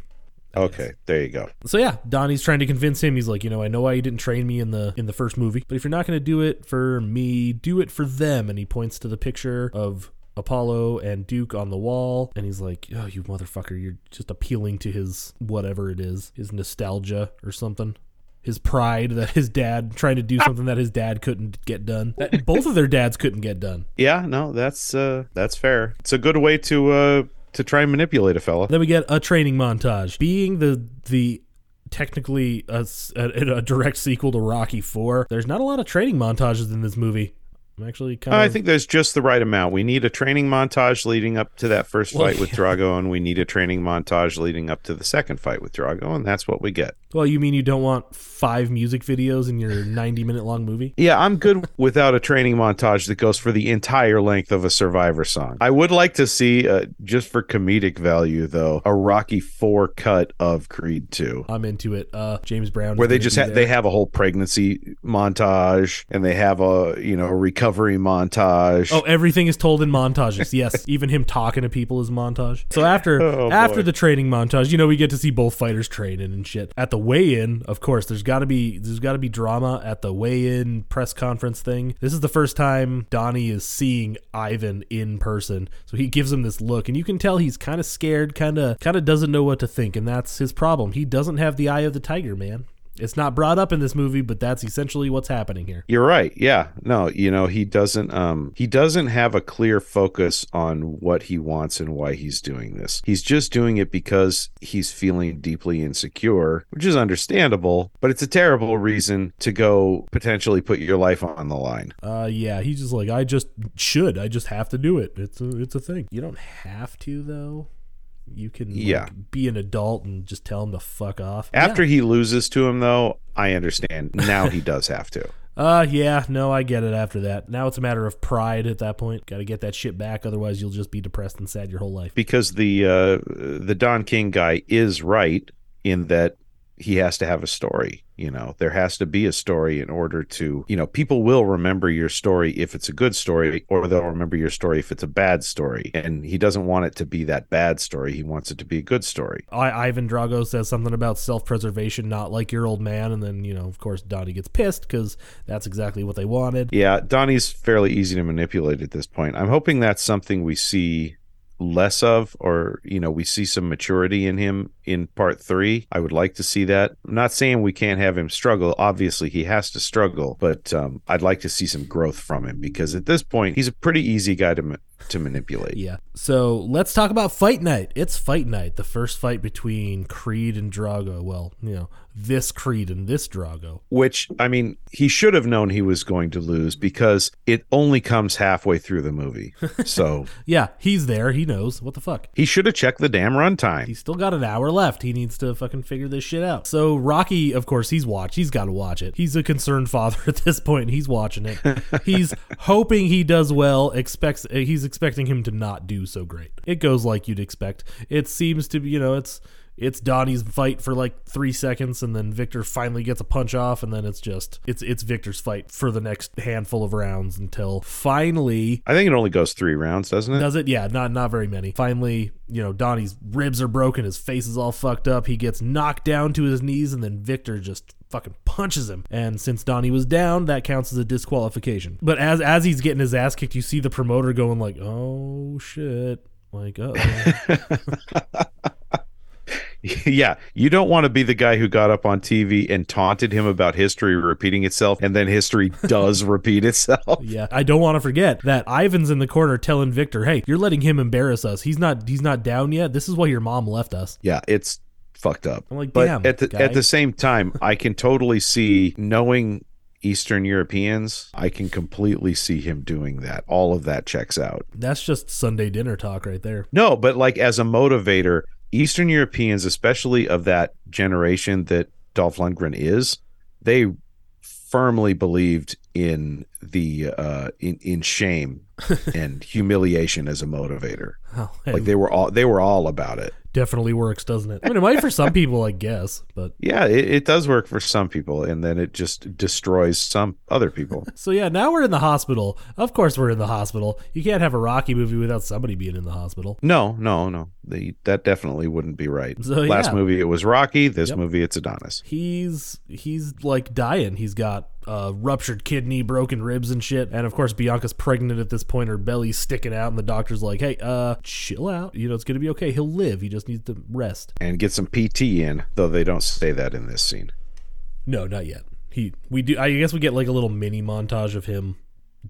Okay, there you go. So yeah, Donnie's trying to convince him. He's like, you know, I know why you didn't train me in the in the first movie, but if you're not going to do it for me, do it for them. And he points to the picture of Apollo and Duke on the wall, and he's like, "Oh, you motherfucker! You're just appealing to his whatever it is, his nostalgia or something." His pride that his dad trying to do something that his dad couldn't get done. That both of their dads couldn't get done. Yeah, no, that's uh that's fair. It's a good way to uh to try and manipulate a fella. Then we get a training montage. Being the the technically a direct sequel to Rocky Four, there's not a lot of training montages in this movie. I'm actually kind of. I think there's just the right amount. We need a training montage leading up to that first Well, fight with Drago, and we need a training montage leading up to the second fight with Drago, and that's what we get. Well, you mean you don't want five music videos in your 90 minute long movie? Yeah, I'm good without a training montage that goes for the entire length of a Survivor song. I would like to see, uh, just for comedic value, though, a Rocky Four cut of Creed Two. I'm into it. Uh, James Brown, Where they just ha- they have a whole pregnancy montage and they have a you know a recovery montage. Oh, everything is told in montages. Yes, even him talking to people is montage. So after Oh, after boy. the training montage, you know, we get to see both fighters training and shit. At the weigh-in, of course, there's got to be there's got to be drama at the weigh-in press conference thing. This is the first time Donnie is seeing Ivan in person. So he gives him this look and you can tell he's kind of scared, kind of kind of doesn't know what to think and that's his problem. He doesn't have the eye of the tiger, man. It's not brought up in this movie, but that's essentially what's happening here. You're right. Yeah. No, you know, he doesn't um he doesn't have a clear focus on what he wants and why he's doing this. He's just doing it because he's feeling deeply insecure, which is understandable, but it's a terrible reason to go potentially put your life on the line. Uh, yeah, he's just like, I just should. I just have to do it. It's a, it's a thing. You don't have to though. You can like, Yeah. be an adult and just tell him to fuck off. After yeah. he loses to him though, I understand. Now he does have to. uh, yeah, no, I get it. After that, now it's a matter of pride. At that point, got to get that shit back. Otherwise, you'll just be depressed and sad your whole life. because the uh, the Don King guy is right in that he has to have a story. You know, there has to be a story in order to, you know, people will remember your story if it's a good story, or they'll remember your story if it's a bad story. And he doesn't want it to be that bad story. He wants it to be a good story. I, Ivan Drago says something about self preservation, not like your old man. And then, you know, of course, Donnie gets pissed because that's exactly what they wanted. Yeah, Donnie's fairly easy to manipulate at this point. I'm hoping that's something we see less of or you know we see some maturity in him in part three. I would like to see that. I'm not saying we can't have him struggle. Obviously he has to struggle but um, i'd like to see some growth from him because at this point he's a pretty easy guy to to manipulate Yeah. So let's talk about Fight Night. It's Fight Night, the first fight between Creed and Drago. Well, you know, this Creed and this Drago. which i mean he should have known he was going to lose because it only comes halfway through the movie so Yeah, he's there. He knows. What the fuck? he should have checked the damn runtime He's still got an hour left. He needs to fucking figure this shit out. So Rocky, of course, he's watched. He's got to watch it. He's a concerned father at this point. He's watching it. He's hoping he does well. Expects uh, he's expecting him to not do so great. It goes like you'd expect. It seems to be, you know, it's it's Donnie's fight for like three seconds, and then Victor finally gets a punch off, and then it's just it's it's Victor's fight for the next handful of rounds until finally i think it only goes three rounds doesn't it does it? Yeah, not not very many. Finally, you know, Donnie's ribs are broken, his face is all fucked up. He gets knocked down to his knees, and then Victor just fucking punches him. And since Donnie was down, that counts as a disqualification. But as as he's getting his ass kicked, you see the promoter going like, "Oh shit." Like, oh, yeah, you don't want to be the guy who got up on TV and taunted him about history repeating itself, and then history does repeat itself. yeah. I don't want to forget that Ivan's in the corner telling Victor, "Hey, you're letting him embarrass us. He's not he's not down yet. This is why your mom left us." Yeah, it's fucked up. I'm like, but "Damn, at the guy." at the same time, I can totally see knowing Eastern Europeans, I can completely see him doing that. All of that checks out. That's just Sunday dinner talk right there. No, but like as a motivator, Eastern Europeans, especially of that generation that Dolph Lundgren is, they firmly believed in the uh in in shame and humiliation as a motivator. Oh, hey, Like they were all they were all about it. definitely works, doesn't it? I mean, it might for some people, I guess, but Yeah, it, it does work for some people, and then it just destroys some other people. So yeah, now we're in the hospital. Of course, we're in the hospital. You can't have a Rocky movie without somebody being in the hospital. No, no, no. The, that definitely wouldn't be right. So, Last yeah. movie it was Rocky. This Yep. movie it's Adonis. He's he's like dying. He's got uh, ruptured kidney, broken ribs, and shit. And of course, Bianca's pregnant at this point. Her belly's sticking out, and the doctor's like, "Hey, uh, chill out. You know, it's gonna be okay. He'll live. He just needs to rest." And get some PT in, though they don't say that in this scene. No, not yet. He we do. I guess we get like a little mini montage of him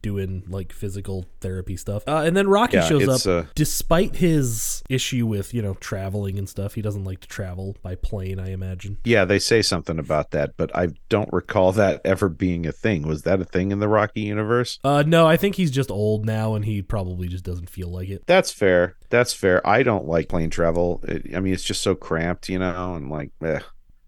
doing like physical therapy stuff. Uh, and then Rocky Yeah, shows up. uh, Despite his issue with you know traveling and stuff, he doesn't like to travel by plane. I imagine. Yeah, they say something about that, but I don't recall that ever being a thing. Was that a thing in the Rocky universe? Uh, no, I think he's just old now, and he probably just doesn't feel like it. That's fair. That's fair. I don't like plane travel. It, I mean, it's just so cramped, you know, and like, eh,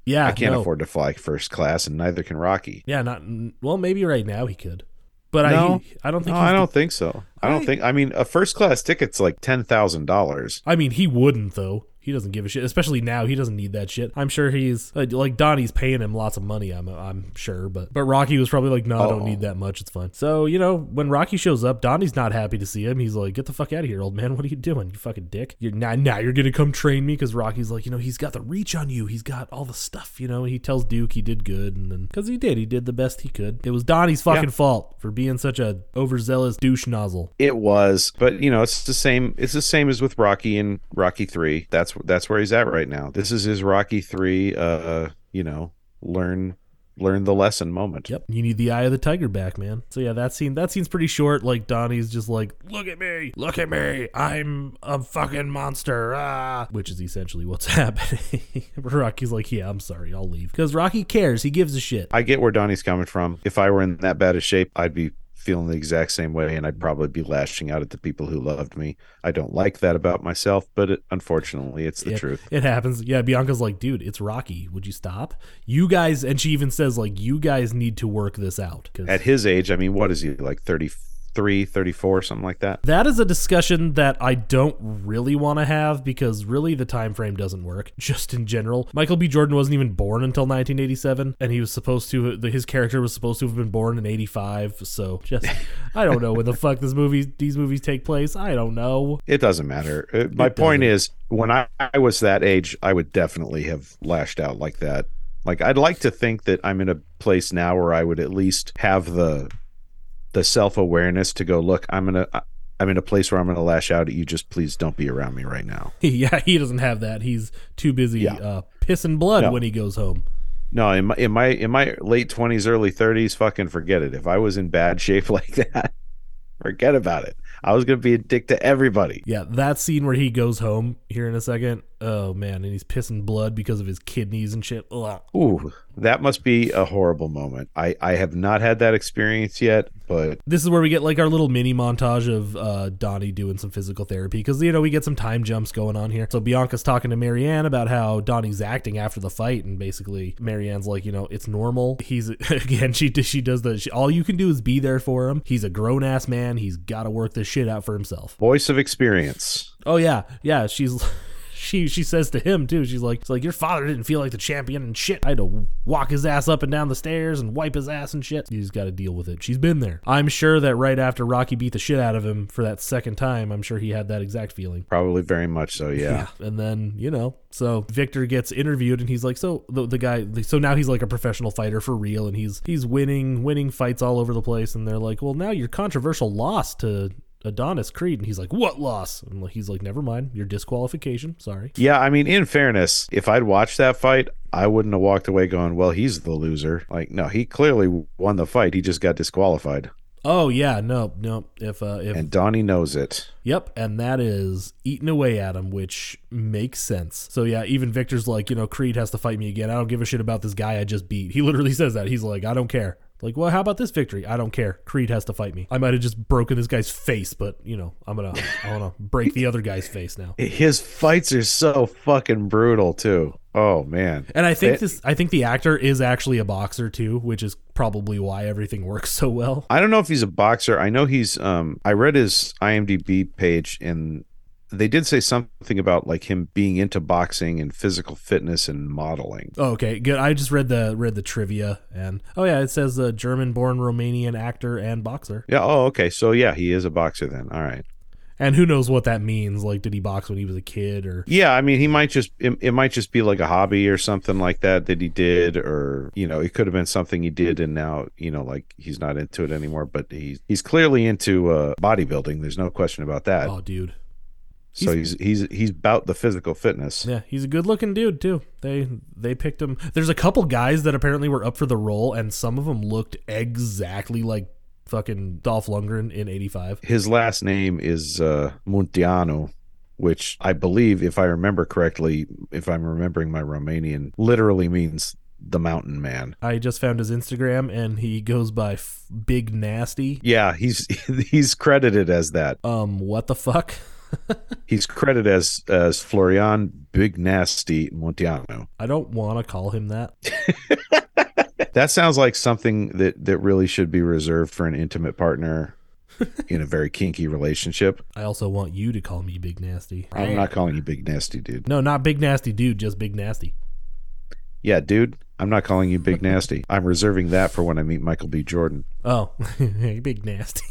Yeah, I can't no. afford to fly first class, and neither can Rocky. Yeah, not well. Maybe right now he could, but No. I I don't think No, I don't think so. I don't I- think. I mean, a first class ticket's like ten thousand dollars. I mean, he wouldn't though. He doesn't give a shit, especially now. He doesn't need that shit. I'm sure he's uh, like Donnie's paying him lots of money. I'm I'm sure, but but Rocky was probably like, no, I don't Oh. need that much. It's fine. So you know, when Rocky shows up, Donnie's not happy to see him. He's like, get the fuck out of here, old man. What are you doing, you fucking dick? You're now now you're gonna come train me because Rocky's like, you know, he's got the reach on you. He's got all the stuff. You know, he tells Duke he did good, and then because he did, he did the best he could. It was Donnie's fucking fault for being such a overzealous douche nozzle. It was, but you know, it's the same. It's the same as with Rocky and Rocky Three. That's that's where he's at right now. This is his Rocky Three. Uh, you know, learn learn the lesson moment. Yep, you need the eye of the tiger back, man. So yeah, that scene that scene's pretty short. Like Donnie's just like, look at me, look at me, I'm a fucking monster, ah, which is essentially what's happening. Rocky's like, yeah, I'm sorry, I'll leave because Rocky cares. He gives a shit. I get where Donnie's coming from. If I were in that bad a shape, I'd be feeling the exact same way, and I'd probably be lashing out at the people who loved me. I don't like that about myself, but it, unfortunately, it's the truth. It happens. Yeah, Bianca's like, dude, it's Rocky. Would you stop? You guys, and she even says like, you guys need to work this out. 'cause- At his age, I mean, what is he like? 33, 34, something like that. That is a discussion that I don't really want to have because really the time frame doesn't work. Just in general, Michael B. Jordan wasn't even born until 1987, and he was supposed to. His character was supposed to have been born in 85. So just, I don't know when the fuck this movie, these movies take place. I don't know. It doesn't matter. Uh, My It point doesn't. is, when I, I was that age, I would definitely have lashed out like that. Like I'd like to think that I'm in a place now where I would at least have the the self awareness to go, look, I'm gonna. I'm in a place where I'm going to lash out at you. Just please don't be around me right now. yeah, he doesn't have that. He's too busy Yeah. uh, pissing blood No. when he goes home. No, in my in my in my late twenties, early thirties, fucking forget it. If I was in bad shape like that, forget about it. I was gonna be a dick to everybody. Yeah, that scene where he goes home here in a second. Oh man, and he's pissing blood because of his kidneys and shit. Ugh. Ooh, that must be a horrible moment. I I have not had that experience yet, but This is where we get like our little mini montage of uh, Donnie doing some physical therapy because you know we get some time jumps going on here. So Bianca's talking to Marianne about how Donnie's acting after the fight, and basically Marianne's like, you know, it's normal. He's again, she she does the she, all you can do is be there for him. He's a grown ass man. He's got to work this shit out for himself. voice of experience. Oh yeah, yeah. She's she she says to him too. She's like, it's like your father didn't feel like the champion and shit. I had to walk his ass up and down the stairs and wipe his ass and shit. He's got to deal with it. She's been there. I'm sure that right after Rocky beat the shit out of him for that second time, I'm sure he had that exact feeling. Probably very much so. Yeah. And then, you know, so Victor gets interviewed and he's like, so the, the guy, so now he's like a professional fighter for real and he's, he's winning, winning fights all over the place. And they're like, well, now your controversial loss to Adonis Creed. And he's like, what loss? And he's like, never mind, your disqualification. Sorry. Yeah, I mean, in fairness, if I'd watched that fight, I wouldn't have walked away going, "Well, he's the loser." Like, no, he clearly won the fight. He just got disqualified, Oh yeah, no, no. If, uh, if, and Donnie knows it. Yep, and that is eating away at him, which makes sense. So yeah, even Victor's like, you know, Creed has to fight me again. I don't give a shit about this guy I just beat. He literally says that. He's like, I don't care. Like, well, how about this victory? I don't care. Creed has to fight me. I might have just broken this guy's face, but you know, I'm gonna, I wanna break the other guy's face now. His fights are so fucking brutal too. Oh man. And I think It- this, I think the actor is actually a boxer too, which is probably why everything works so well. I don't know if he's a boxer. I know he's um I read his IMDb page and they did say something about like him being into boxing and physical fitness and modeling. Oh, okay, good. I just read the read the trivia, and oh yeah, it says a German-born Romanian actor and boxer. Yeah, oh okay. So yeah, he is a boxer then. All right. And who knows what that means? Like, did he box when he was a kid, or Yeah, I mean, he might just it, it might just be like a hobby or something like that that he did, or you know, it could have been something he did and now you know, like he's not into it anymore. But he's he's clearly into uh, bodybuilding. There's no question about that. oh, dude, so he's he's he's about the physical fitness. yeah, he's a good-looking dude too. They they picked him. There's a couple guys that apparently were up for the role, and some of them looked exactly like fucking Dolph Lundgren in '85. His last name is uh, which I believe, if I remember correctly, if I'm remembering my Romanian, literally means the mountain man. I just found his Instagram, and he goes by F- Big Nasty. Yeah, he's he's credited as that. Um, what the fuck? He's credited as as Florian Big Nasty Munteanu. I don't want to call him that. That sounds like something that that really should be reserved for an intimate partner in a very kinky relationship. I also want you to call me Big Nasty. I'm not calling you Big Nasty, dude. No, not Big Nasty dude, just Big Nasty. Yeah, dude, I'm not calling you Big Nasty. I'm reserving that for when I meet Michael B. Jordan. Oh, Big Nasty.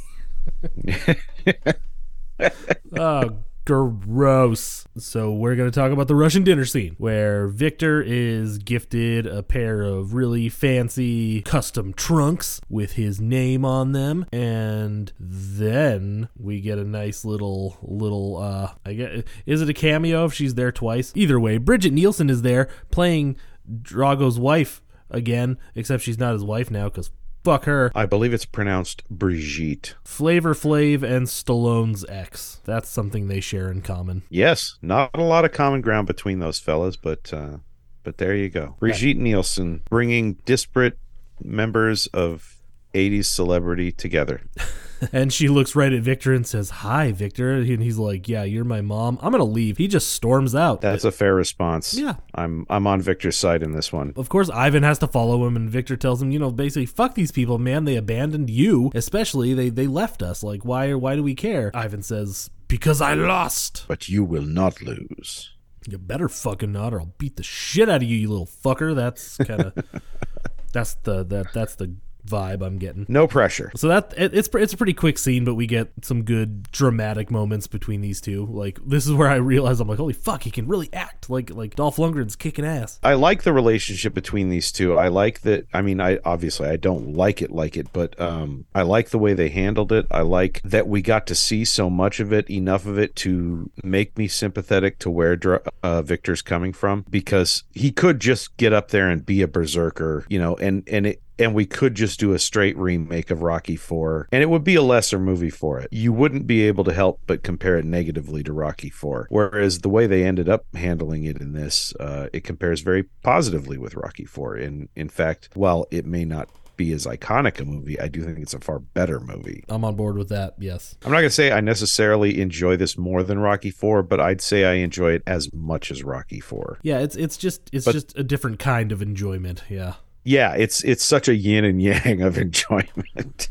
Oh, gross. So we're going to talk about the Russian dinner scene where Victor is gifted a pair of really fancy custom trunks with his name on them and then we get a nice little little uh I get is it a cameo if she's there twice? Either way, Bridget Nielsen is there playing Drago's wife again, except she's not his wife now cuz fuck her. I believe it's pronounced Brigitte. Flavor Flav and Stallone's ex. That's something they share in common. Yes, not a lot of common ground between those fellas, but uh, but there you go. Brigitte Nielsen bringing disparate members of 80s celebrity together. and she looks right at Victor and says, "Hi, Victor." And he's like, "Yeah, you're my mom. I'm gonna leave." He just storms out. That's a fair response. Yeah. I'm I'm on Victor's side in this one. Of course, Ivan has to follow him, and Victor tells him, you know, basically, fuck these people, man. They abandoned you, especially they they left us. Like, why why do we care? Ivan says, because I lost. But you will not lose. You better fucking not, or I'll beat the shit out of you, you little fucker. That's kind of that's the that that's the vibe I'm getting. No pressure. So that it, it's it's a pretty quick scene, but we get some good dramatic moments between these two. Like this is where I realize I'm like, holy fuck, he can really act. Like like Dolph Lundgren's kicking ass. I like the relationship between these two. I like that. I mean, I obviously I don't like it like it, but um, I like the way they handled it. I like that we got to see so much of it, enough of it to make me sympathetic to where Dr- uh, Victor's coming from, because he could just get up there and be a berserker, you know, and and it and we could just do a straight remake of Rocky 4 and it would be a lesser movie for it. You wouldn't be able to help but compare it negatively to Rocky 4. Whereas the way they ended up handling it in this, uh, it compares very positively with Rocky 4. And in fact, while it may not be as iconic a movie, I do think it's a far better movie. I'm on board with that. Yes. I'm not going to say I necessarily enjoy this more than Rocky 4, but I'd say I enjoy it as much as Rocky 4. Yeah, it's it's just it's But- just a different kind of enjoyment. Yeah. Yeah, it's it's such a yin and yang of enjoyment.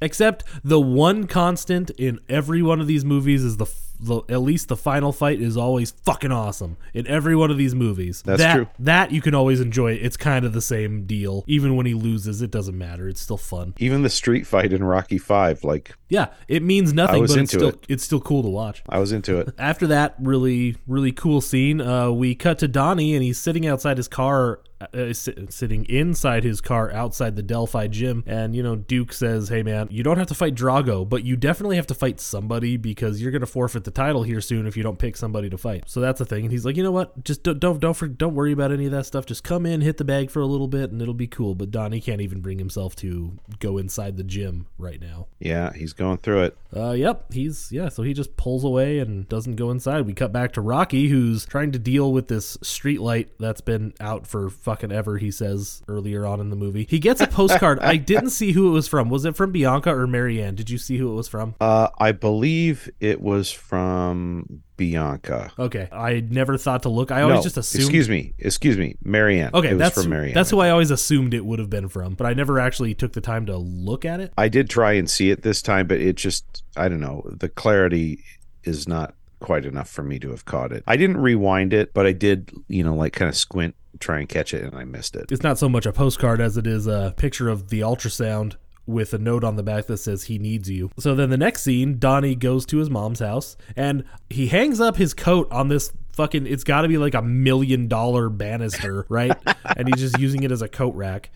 Except the one constant in every one of these movies is the, the at least the final fight is always fucking awesome in every one of these movies. That's that, true. That you can always enjoy. It's kind of the same deal. Even when he loses, it doesn't matter. It's still fun. Even the street fight in Rocky 5, like Yeah, it means nothing, was but it's still it. it's still cool to watch. I was into it. After that really really cool scene, uh, we cut to Donnie and he's sitting outside his car, uh, sitting inside his car outside the Delphi gym. And you know Duke says, "Hey man, you don't have to fight Drago, but you definitely have to fight somebody because you're gonna forfeit the title here soon if you don't pick somebody to fight." So that's the thing. And he's like, "You know what? Just don't don't don't, for, don't worry about any of that stuff. Just come in, hit the bag for a little bit, and it'll be cool." But Donnie can't even bring himself to go inside the gym right now. Yeah, he's going through it. Uh, yep, he's yeah. So he just pulls away and doesn't go inside. We cut back to Rocky, who's trying to deal with this street light that's been out for fucking ever. He says earlier on in the movie. He gets a postcard. I didn't see who it was from. Was it from Bianca or Marianne? Did you see who it was from? Uh, I believe it was from Bianca. Okay, I never thought to look. I always no, just assumed. excuse me, excuse me, Marianne. Okay, it was that's from Marianne. that's who I always assumed it would have been from, but I never actually took the time to look at it. I did try and see it this time, but it just I don't know. The clarity is not quite enough for me to have caught it. I didn't rewind it, but I did, you know, like kind of squint, try and catch it, and I missed it. It's not so much a postcard as it is a picture of the ultrasound with a note on the back that says he needs you. So then the next scene, Donnie goes to his mom's house and he hangs up his coat on this fucking it's got to be like a million dollar banister, right? and he's just using it as a coat rack.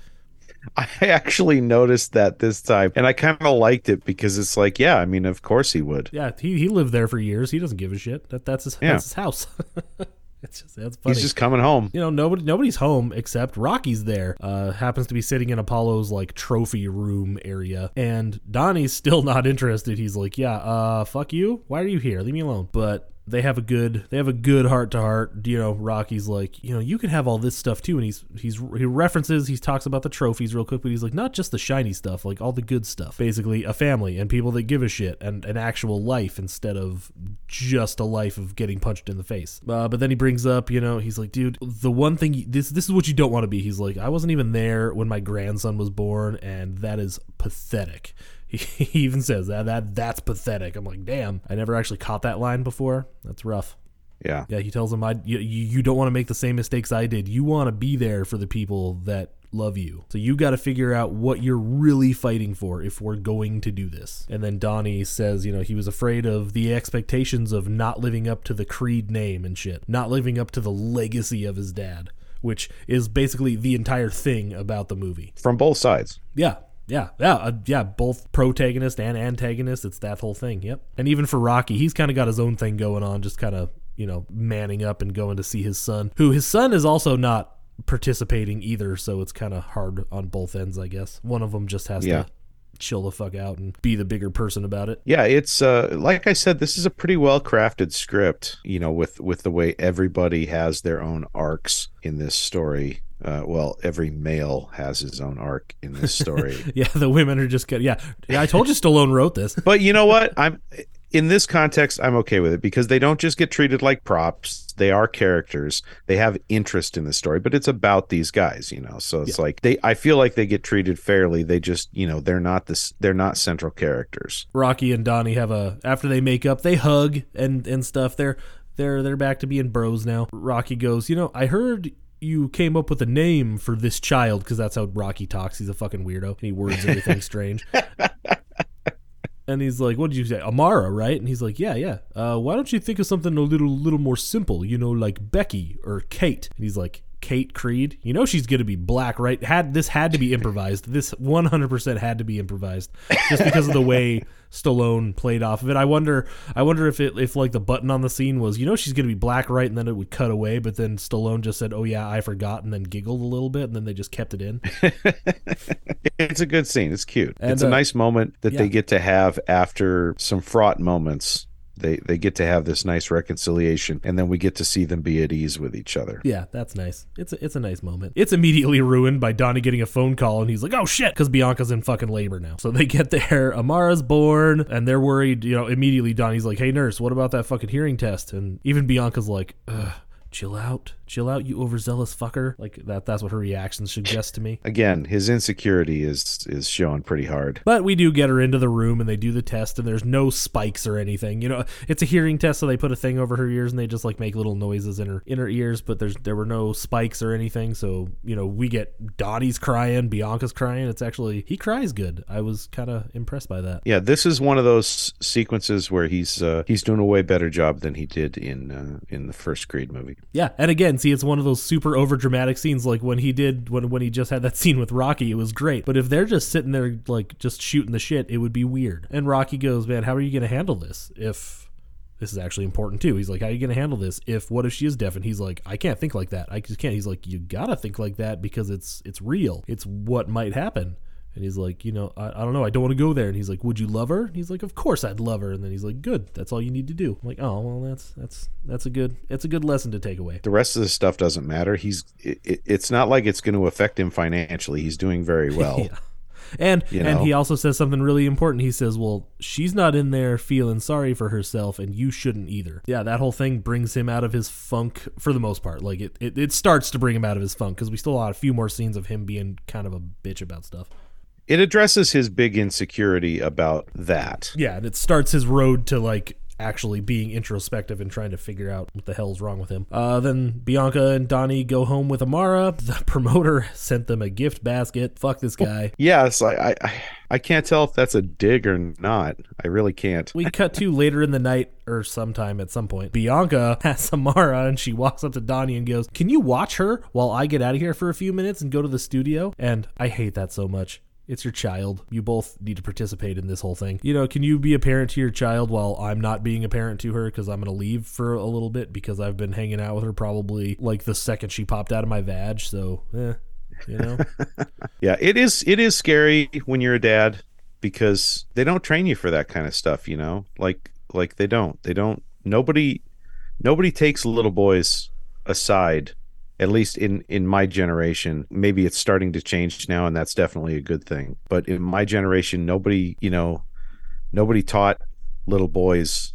I actually noticed that this time, and I kind of liked it because it's like, yeah, I mean, of course he would. Yeah, he, he lived there for years. He doesn't give a shit. That that's his, Yeah. that's his house. it's just that's funny. He's just coming home. you know, nobody nobody's home except Rocky's there. Uh, happens to be sitting in Apollo's like trophy room area, and Donnie's still not interested. He's like, "Yeah, uh, fuck you. Why are you here? Leave me alone." But they have a good they have a good heart to heart. You know, Rocky's like, you know, you can have all this stuff too, and he's he's he references he talks about the trophies real quick, but he's like, not just the shiny stuff, like all the good stuff. Basically, a family and people that give a shit and an actual life instead of just a life of getting punched in the face. Uh, but then he brings up, you know, he's like, dude, the one thing this this is what you don't want to be. He's like, I wasn't even there when my grandson was born, and that is pathetic. He even says that that that's pathetic. I'm like, damn, I never actually caught that line before. That's rough. Yeah. Yeah, he tells him, I you, you you don't want to make the same mistakes I did. You want to be there for the people that love you. So you got to figure out what you're really fighting for if we're going to do this. And then Donnie says, you know, he was afraid of the expectations of not living up to the Creed name and shit, not living up to the legacy of his dad, which is basically the entire thing about the movie. From both sides. Yeah. Yeah, yeah, uh, yeah. Both protagonist and antagonist. It's that whole thing. Yep. And even for Rocky, he's kind of got his own thing going on. Just kind of you know manning up and going to see his son, who his son is also not participating either. So it's kind of hard on both ends, I guess. One of them just has Yeah. to chill the fuck out and be the bigger person about it. Yeah, it's uh like I said, this is a pretty well crafted script, you know, with with the way everybody has their own arcs in this story. Uh, well, every male has his own arc in this story. Yeah, the women are just good. Yeah, yeah. I told you Stallone wrote this. but you know what? I'm in this context, I'm okay with it because they don't just get treated like props. They are characters. They have interest in the story, but it's about these guys, you know. So it's like they I feel like they get treated fairly. They just, you know, they're not this they're not central characters. Rocky and Donnie have a after they make up, they hug and and stuff. They're they're they're back to being bros now. Rocky goes, you know, I heard you came up with a name for this child because that's how Rocky talks. He's a fucking weirdo and he words everything strange. And he's like, "What did you say, Amara, right?" And he's like, "Yeah, yeah. Uh, why don't you think of something a little, little more simple? You know, like Becky or Kate." And he's like, "Kate Creed. You know, she's gonna be black, right? Had this had to be improvised. This 100% had to be improvised, just because of the way Stallone played off of it. I wonder, I wonder if it, if like the button on the scene was, you know, she's gonna be black, right? And then it would cut away, but then Stallone just said, "Oh yeah, I forgot," and then giggled a little bit, and then they just kept it in. It's a good scene. It's cute. And, it's a uh, nice moment that yeah. they get to have after some fraught moments. They they get to have this nice reconciliation, and then we get to see them be at ease with each other. Yeah, that's nice. It's a, it's a nice moment. It's immediately ruined by Donnie getting a phone call and he's like, "Oh shit," because Bianca's in fucking labor now. So they get there, Amara's born, and they're worried. You know, immediately Donnie's like, "Hey nurse, what about that fucking hearing test?" And even Bianca's like, "Chill out, chill out, you overzealous fucker." Like that. That's what her reactions suggest to me. Again, his insecurity is is showing pretty hard. But we do get her into the room and they do the test and there's no spikes or anything. You know, it's a hearing test, so they put a thing over her ears and they just like make little noises in her in her ears, but there's there were no spikes or anything. So, you know, we get Donnie's crying, Bianca's crying. It's actually he cries good. I was kind of impressed by that. Yeah, this is one of those sequences where he's uh, he's doing a way better job than he did in uh, in the first Creed movie. Yeah, and again, see, it's one of those super over dramatic scenes. Like when he did when when he just had that scene with Rocky, it was great. But if they're just sitting there like just shooting the shit, it would be weird. And Rocky goes, "Man, how are you going to handle this if?" This is actually important too. He's like, "How are you going to handle this? If what if she is deaf?" And he's like, "I can't think like that. I just can't." He's like, "You gotta think like that because it's it's real. It's what might happen." And he's like, you know, I, I don't know. I don't want to go there. And he's like, would you love her? And he's like, of course I'd love her. And then he's like, good. That's all you need to do. I'm like, oh well, that's that's that's a good it's a good lesson to take away. The rest of the stuff doesn't matter. He's it, it- it's not like it's going to affect him financially. He's doing very well. Yeah. And You and know? he also says something really important. He says, "Well, she's not in there feeling sorry for herself, and you shouldn't either." Yeah, that whole thing brings him out of his funk for the most part. Like it, it, it starts to bring him out of his funk because we still have a few more scenes of him being kind of a bitch about stuff. It addresses his big insecurity about that. Yeah, and it starts his road to like actually being introspective and trying to figure out what the hell's wrong with him. Uh, then Bianca and Donnie go home with Amara. The promoter sent them a gift basket. Fuck this guy. Yes, I, I I can't tell if that's a dig or not. I really can't. We cut to later in the night or sometime at some point. Bianca has Amara and she walks up to Donnie and goes, Can you watch her while I get out of here for a few minutes and go to the studio? And I hate that so much. It's your child. You both need to participate in this whole thing. You know, can you be a parent to your child while I'm not being a parent to her because I'm going to leave for a little bit because I've been hanging out with her probably like the second she popped out of my vag. So, eh, you know? Yeah, it is it is scary when you're a dad because they don't train you for that kind of stuff, you know? Like like they don't. They don't nobody nobody takes little boys aside at least in in my generation maybe it's starting to change now and that's definitely a good thing but in my generation nobody you know nobody taught little boys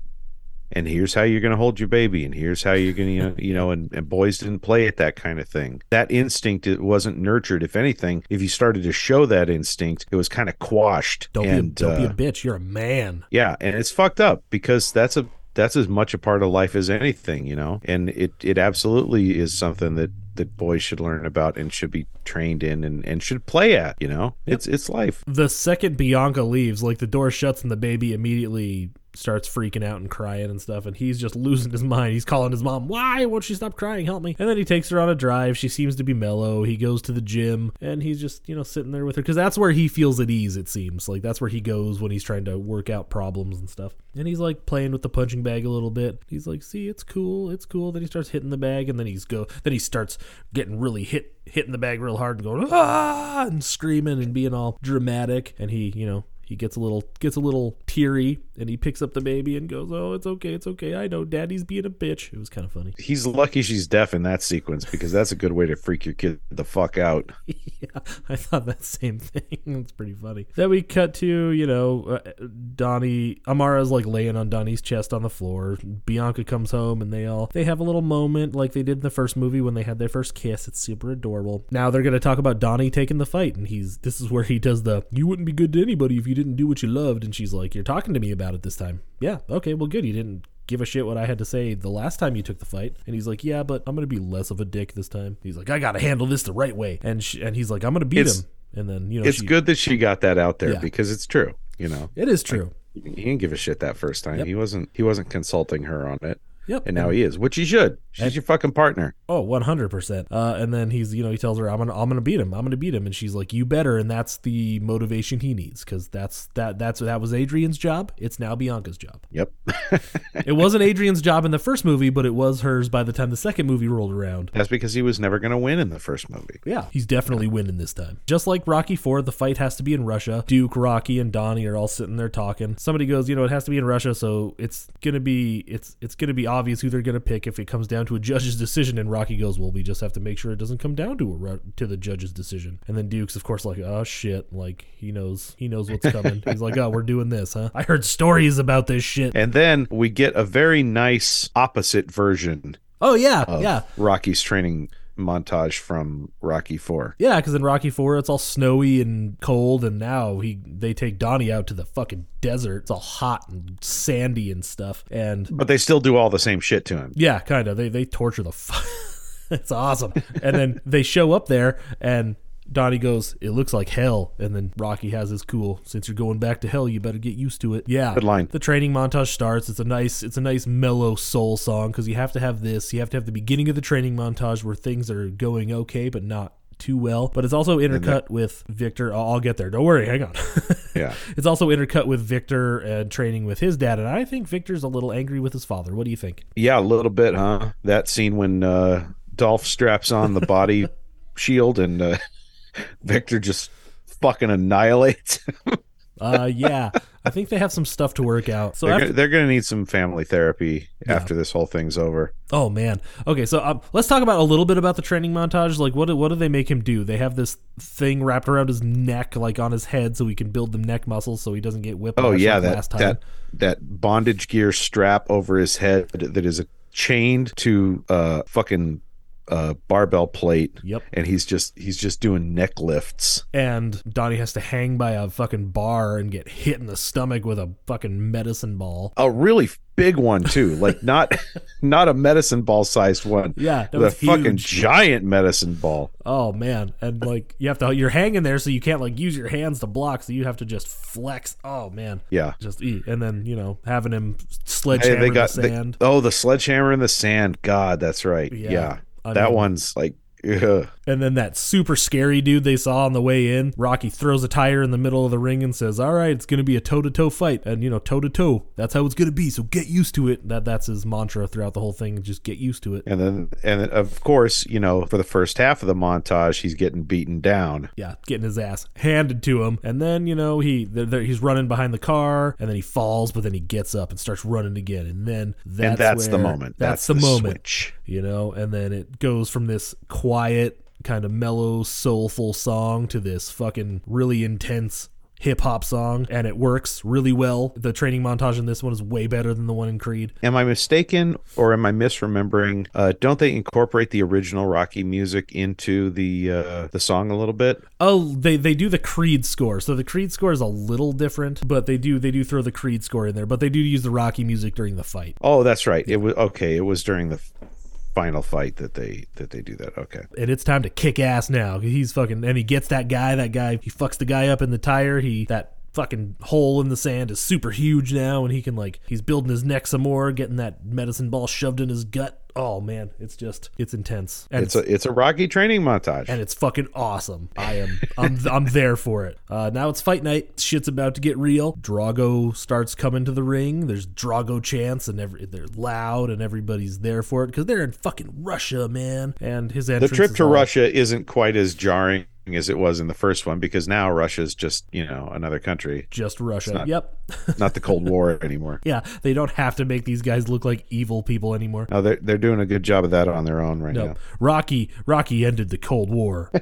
and here's how you're going to hold your baby and here's how you're going to you know and, and boys didn't play at that kind of thing that instinct it wasn't nurtured if anything if you started to show that instinct it was kind of quashed Don't, and be, a, don't be a uh, bitch. You're a man. yeah and it's fucked up because that's a that's as much a part of life as anything you know? And it it absolutely is something that that boys should learn about and should be trained in and, and should play at you know? It's it's life. The second Bianca leaves, like the door shuts and the baby immediately starts freaking out and crying and stuff, and he's just losing his mind. He's calling his mom, Why won't she stop crying? Help me. And then he takes her on a drive. She seems to be mellow. He goes to the gym and he's just, you know, sitting there with her because that's where he feels at ease, it seems. Like that's where he goes when he's trying to work out problems and stuff. And he's like playing with the punching bag a little bit. He's like, See, it's cool, it's cool. Then he starts hitting the bag and then he's go then he starts getting really hit hitting the bag real hard and going, ah and screaming and being all dramatic. And he, you know, he gets a little gets a little teary and he picks up the baby and goes, "Oh, it's okay, it's okay. I know Daddy's being a bitch." It was kind of funny. He's lucky she's deaf in that sequence because that's a good way to freak your kid the fuck out. yeah, I thought that same thing. it's pretty funny. Then we cut to you know uh, Donnie Amara's like laying on Donnie's chest on the floor. Bianca comes home and they all they have a little moment like they did in the first movie when they had their first kiss. It's super adorable. Now they're gonna talk about Donnie taking the fight and he's this is where he does the you wouldn't be good to anybody if you didn't do what you loved and she's like you're talking to me about it this time. Yeah, okay, well good. You didn't give a shit what I had to say the last time you took the fight. And he's like, yeah, but I'm gonna be less of a dick this time. He's like, I gotta handle this the right way. And she, and he's like, I'm gonna beat It's- him. And then you know, It's she- good that she got that out there Yeah. because it's true. You know, It is true. he didn't give a shit that first time. Yep. He wasn't. He wasn't consulting her on it, Yep. and now he is, which he should. She's your fucking partner. Oh, Oh, one hundred percent. Uh, and then he's, you know, he tells her, "I'm gonna, I'm gonna beat him. I'm gonna beat him." And she's like, "You better." And that's the motivation he needs because that's that that's that was Adrian's job. It's now Bianca's job. Yep. It wasn't Adrian's job in the first movie, but it was hers by the time the second movie rolled around. That's because he was never going to win in the first movie. Yeah, he's definitely winning this time. Just like Rocky Four, the fight has to be in Russia. Duke, Rocky, and Donnie are all sitting there talking. Somebody goes, you know, it has to be in Russia, so it's gonna be it's it's gonna be obvious who they're gonna pick if it comes down to a judge's decision. And Rocky goes, well, we just have to make sure it doesn't come down to a ru- to the judge's decision. And then Duke's, of course, like, oh shit, like he knows he knows what's coming. he's like, oh, we're doing this, huh? I heard stories about this shit. And then we get a very nice opposite version Oh yeah, yeah. Rocky's training montage from Rocky Four. Yeah, because in Rocky Four it's all snowy and cold, and now he they take Donnie out to the fucking desert. It's all hot and sandy and stuff. And But they still do all the same shit to him. yeah, kind of they they torture the. Fu- it's awesome. and then they show up there, and Donnie goes, "It looks like hell." And then Rocky has his cool. Since you're going back to hell, you better get used to it. Yeah, Good line. The training montage starts. It's a nice, it's a nice mellow soul song because you have to have this. You have to have the beginning of the training montage where things are going okay, but not too well. But it's also intercut with Victor. I'll, I'll get there. Don't worry. Hang on. Yeah. it's also intercut with Victor and training with his dad, and I think Victor's a little angry with his father. What do you think? Yeah, a little bit, huh? That scene when uh, Dolph straps on the body shield and uh, Victor just fucking annihilates. Uh, yeah, I think they have some stuff to work out. So they're, after, gonna, they're gonna need some family therapy after this whole thing's over. Oh man. Okay, so um, let's talk about a little bit about the training montage. Like, what do, what do they make him do? They have this thing wrapped around his neck, like on his head, so he can build the neck muscles, so he doesn't get whipped. Oh yeah, that last time. that that bondage gear strap over his head that is chained to uh fucking uh barbell plate. Yep. And he's just he's just doing neck lifts. and Donnie has to hang by a fucking bar and get hit in the stomach with a fucking medicine ball. A really big one too, like not not a medicine ball sized one. Yeah, that the fucking giant medicine ball. Oh man, and like you have to, you're hanging there, so you can't like use your hands to block, so you have to just flex. Oh man, Yeah. just eat, and then you know having him Hey, sledgehammer they in got the they- sand. oh the sledgehammer in the sand. God, that's right. Yeah. Yeah, I that mean- one's like. Ugh. And then that super scary dude they saw on the way in, Rocky throws a tire in the middle of the ring and says, "All right, it's going to be a toe-to-toe fight." And you know, toe-to-toe, that's how it's going to be. So get used to it. That that's his mantra throughout the whole thing. Just get used to it. And then, and then, of course, you know, for the first half of the montage, he's getting beaten down. Yeah, getting his ass handed to him, and then you know he they're, they're- he's running behind the car, and then he falls, but then he gets up and starts running again, and then that's and that's the moment. That's, the, moment, switch. you know. And then it goes from this quiet, kind of mellow, soulful song to this fucking really intense hip hop song, and it works really well. The training montage in this one is way better than the one in Creed. Am I mistaken, or am I misremembering? Uh, don't they incorporate the original Rocky music into the uh, the song a little bit? Oh, they they do the Creed score. So the Creed score is a little different, but they do they do throw the Creed score in there. But they do use the Rocky music during the fight. Oh, that's right. It was okay. It was during the final fight that they that they do that. Okay. and it's time to kick ass now. He's fucking, and he gets that guy. That guy, he fucks the guy up in the tire. He that fucking hole in the sand is super huge now, and he can like he's building his neck some more, getting that medicine ball shoved in his gut. Oh man, it's just it's intense, and It's a it's a Rocky training montage. and it's fucking awesome. I am I'm I'm there for it. Uh, now it's fight night. Shit's about to get real. Drago starts coming to the ring. There's Drago chants and every they're loud and everybody's there for it because they're in fucking Russia, man. And his the trip to all- Russia isn't quite as jarring as it was in the first one because now Russia's just, you know, another country, Just Russia. not- yep. not the Cold War anymore. yeah, they don't have to make these guys look like evil people anymore. No, they're they're doing a good job of that on their own right No, Rocky. Rocky ended the Cold War.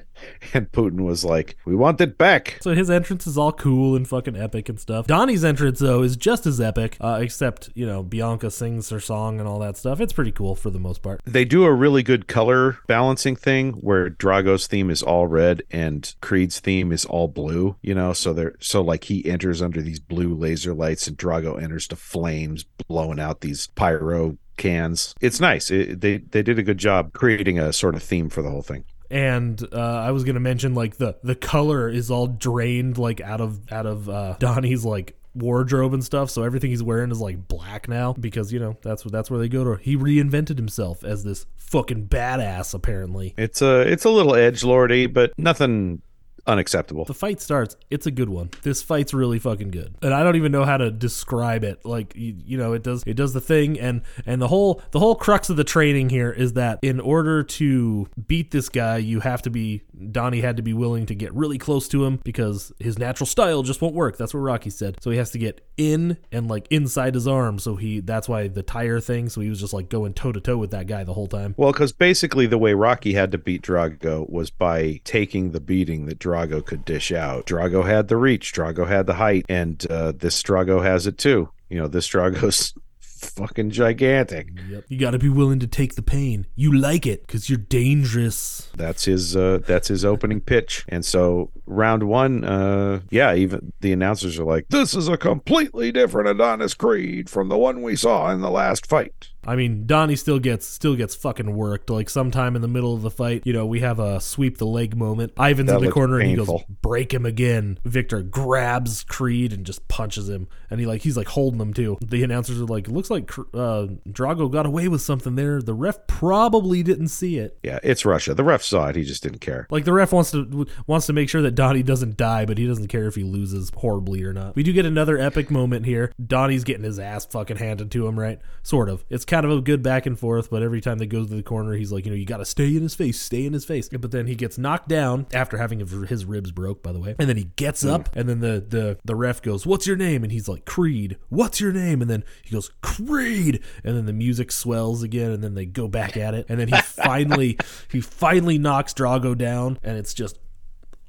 And Putin was like, "We want it back." so his entrance is all cool and fucking epic and stuff. Donnie's entrance though is just as epic, uh, except you know Bianca sings her song and all that stuff. It's pretty cool for the most part. They do a really good color balancing thing where Drago's theme is all red and Creed's theme is all blue, you know, so they're so like he enters under these blue laser lights and Drago enters to flames blowing out these pyro cans. It's nice. It, they they did a good job creating a sort of theme for the whole thing. and uh, I was gonna mention like the the color is all drained like out of out of uh, Donnie's like wardrobe and stuff. So everything he's wearing is like black now because you know that's what that's where they go to. He reinvented himself as this fucking badass. Apparently, It's a it's a little edge lordy, but nothing unacceptable. the fight starts. It's a good one. This fight's really fucking good, and I don't even know how to describe it. Like you, you know, it does it does the thing, and and the whole the whole crux of the training here is that in order to beat this guy, you have to be Donnie had to be willing to get really close to him because his natural style just won't work. That's what Rocky said. So he has to get in and like inside his arm. So he that's why the tire thing. So he was just like going toe to toe with that guy the whole time. Well, because basically the way Rocky had to beat Drago was by taking the beating that Drago could dish out. Drago had the reach, Drago had the height, and uh, this Drago has it too. You know, this Drago's fucking gigantic. Yep. You got to be willing to take the pain. You like it because you're dangerous. That's his. Uh, that's his opening pitch. And so round one, uh, yeah, even the announcers are like, "This is a completely different Adonis Creed from the one we saw in the last fight." I mean, Donnie still gets still gets fucking worked. Like sometime in the middle of the fight, you know, we have a sweep the leg moment. Ivan's That in the corner and he goes, "Break him again." Victor grabs Creed and just punches him, and he like he's like holding him too. The announcers are like, "Looks like uh, Drago got away with something there. The ref probably didn't see it." Yeah, it's Russia. The ref saw it. He just didn't care. Like the ref wants to wants to make sure that Donnie doesn't die, but he doesn't care if he loses horribly or not. We do get another epic moment here. Donnie's getting his ass fucking handed to him, right? Sort of. It's kind of a good back and forth, but every time they go to the corner, he's like, you know, you got to stay in his face, stay in his face. But then he gets knocked down after having his ribs broke, by the way, and then he gets up, and then the the the ref goes, "What's your name?" And he's like, "Creed." What's your name? And then he goes, "Creed." And then the music swells again, and then they go back at it, and then he finally he finally knocks Drago down, and it's just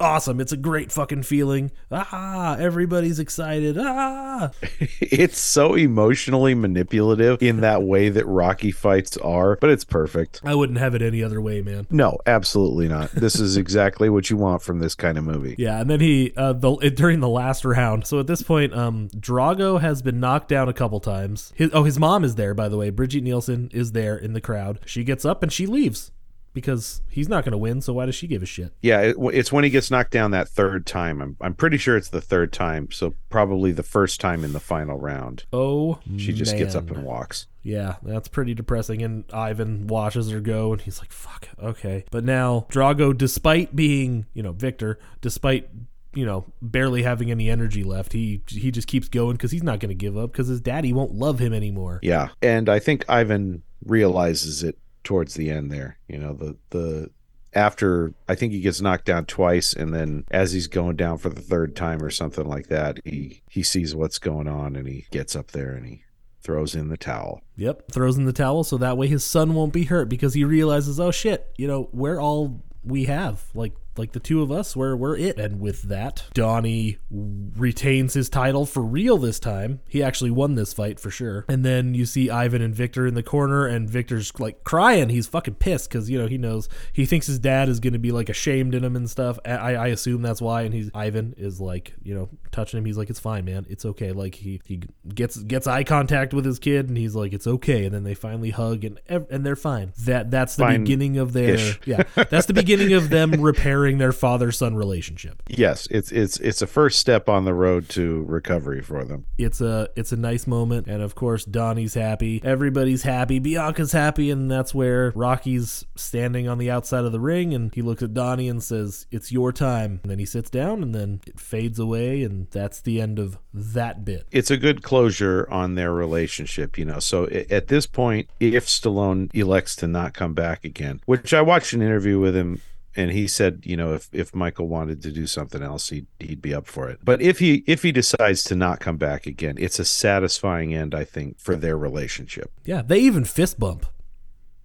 awesome. It's a great fucking feeling. Ah, everybody's excited. Ah, it's so emotionally manipulative in that way that Rocky fights are, but it's perfect. I wouldn't have it any other way, man. No, absolutely not. This is exactly what you want from this kind of movie. Yeah, and then he uh, the it, during the last round. So at this point, um, Drago has been knocked down a couple times. His, oh, his mom is there, by the way. Brigitte Nielsen is there in the crowd. She gets up and she leaves because he's not going to win. So why does she give a shit? Yeah, it, it's when he gets knocked down that third time. I'm I'm pretty sure it's the third time, so probably the first time in the final round. Oh, She just gets up and walks. Yeah, that's pretty depressing. And Ivan watches her go, and he's like, "Fuck, okay." But now Drago, despite being, you know, Victor, despite you know barely having any energy left, he he just keeps going because he's not going to give up because his daddy won't love him anymore. Yeah, and I think Ivan realizes it towards the end there. You know, the the after I think he gets knocked down twice and then as he's going down for the third time or something like that, he he sees what's going on and he gets up there and he throws in the towel. Yep, throws in the towel so that way his son won't be hurt because he realizes, oh shit, you know, we're all we have. Like like the two of us, we're we're it. And with that, Donnie retains his title for real this time. He actually won this fight for sure. And then you see Ivan and Victor in the corner, and Victor's like crying. He's fucking pissed because you know he knows he thinks his dad is going to be like ashamed in him and stuff. I, I assume that's why. And he's Ivan is like you know touching him. He's like, it's fine, man. It's okay. Like he he gets gets eye contact with his kid, and he's like, it's okay. And then they finally hug, and and they're fine. That that's the Fine. beginning of their Ish. yeah. That's the beginning of them repairing their father son relationship. Yes, it's it's it's a first step on the road to recovery for them. It's a it's a nice moment, and of course Donnie's happy, everybody's happy, Bianca's happy, and that's where Rocky's standing on the outside of the ring, and he looks at Donnie and says, "It's your time." And then he sits down, and then it fades away, and that's the end of that bit. it's a good closure on their relationship, you know. So at this point, if Stallone elects to not come back again, which I watched an interview with him and he said, you know, if if Michael wanted to do something else, he'd he'd be up for it. But if he if he decides to not come back again, it's a satisfying end, I think, for their relationship. Yeah, they even fist bump.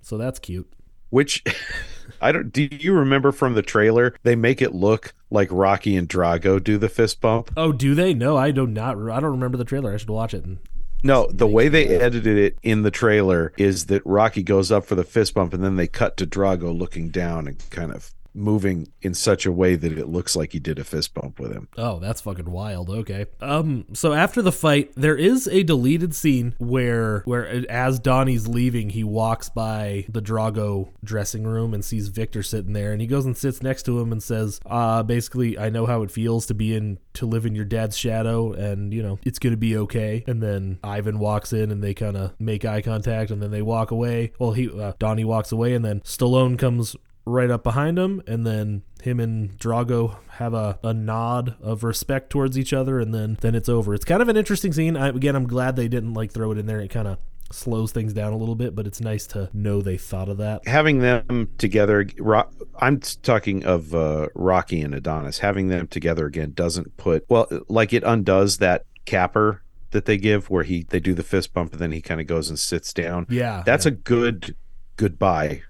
So that's cute. Which I don't. Do you remember from the trailer? They make it look like Rocky and Drago do the fist bump. Oh, do they? No, I do not. I don't remember the trailer. I should watch it. And No, the way they edited it in the trailer is that Rocky goes up for the fist bump, and then they cut to Drago looking down and kind of moving in such a way that it looks like he did a fist bump with him. Oh, that's fucking wild. Okay. Um so after the fight, there is a deleted scene where where as Donnie's leaving, he walks by the Drago dressing room and sees Victor sitting there and he goes and sits next to him and says, "Uh basically, I know how it feels to be in to live in your dad's shadow and, you know, it's going to be okay." And then Ivan walks in and they kind of make eye contact and then they walk away. Well, he uh, Donnie walks away and then Stallone comes right up behind him, and then him and Drago have a, a nod of respect towards each other, and then then it's over. It's kind of an interesting scene. I, again, I'm glad they didn't like throw it in there. It kind of slows things down a little bit, but it's nice to know they thought of that. Having them together, Ro- I'm talking of uh, Rocky and Adonis. Having them together again doesn't put well, like it undoes that capper that they give where he they do the fist bump and then he kind of goes and sits down. Yeah, That's yeah. a good goodbye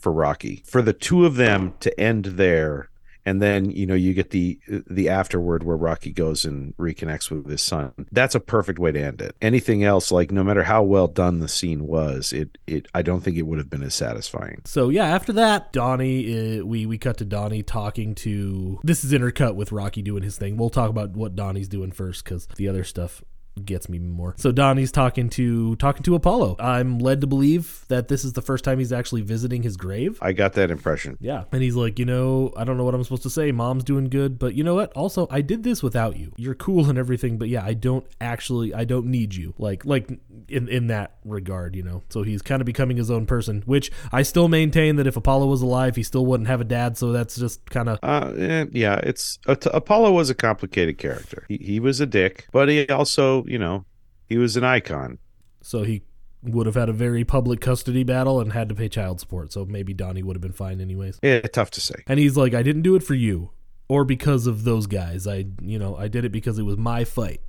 for Rocky. For the two of them to end there and then you know you get the the afterward where Rocky goes and reconnects with his son. That's a perfect way to end it. Anything else like no matter how well done the scene was, it it I don't think it would have been as satisfying. So yeah, after that, Donnie, uh, we we cut to Donnie talking to. This is intercut with Rocky doing his thing. We'll talk about what Donnie's doing first because the other stuff gets me more. So Donnie's talking to talking to Apollo. I'm led to believe that this is the first time he's actually visiting his grave. I got that impression. Yeah. And he's like, you know, I don't know what I'm supposed to say. Mom's doing good, but you know what? Also, I did this without you. You're cool and everything, but yeah, I don't actually I don't need you. Like like in in that regard, you know. So he's kind of becoming his own person, which I still maintain that if Apollo was alive, he still wouldn't have a dad, so that's just kind of Uh, eh, yeah, it's uh, t- Apollo was a complicated character. He, he was a dick, but he also, you know, he was an icon. so he would have had a very public custody battle and had to pay child support. So maybe Donnie would have been fine anyways. Yeah, tough to say. And he's like, I didn't do it for you or because of those guys. I, you know, I did it because it was my fight.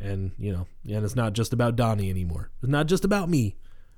And, you know, and it's not just about Donnie anymore. It's not just about me.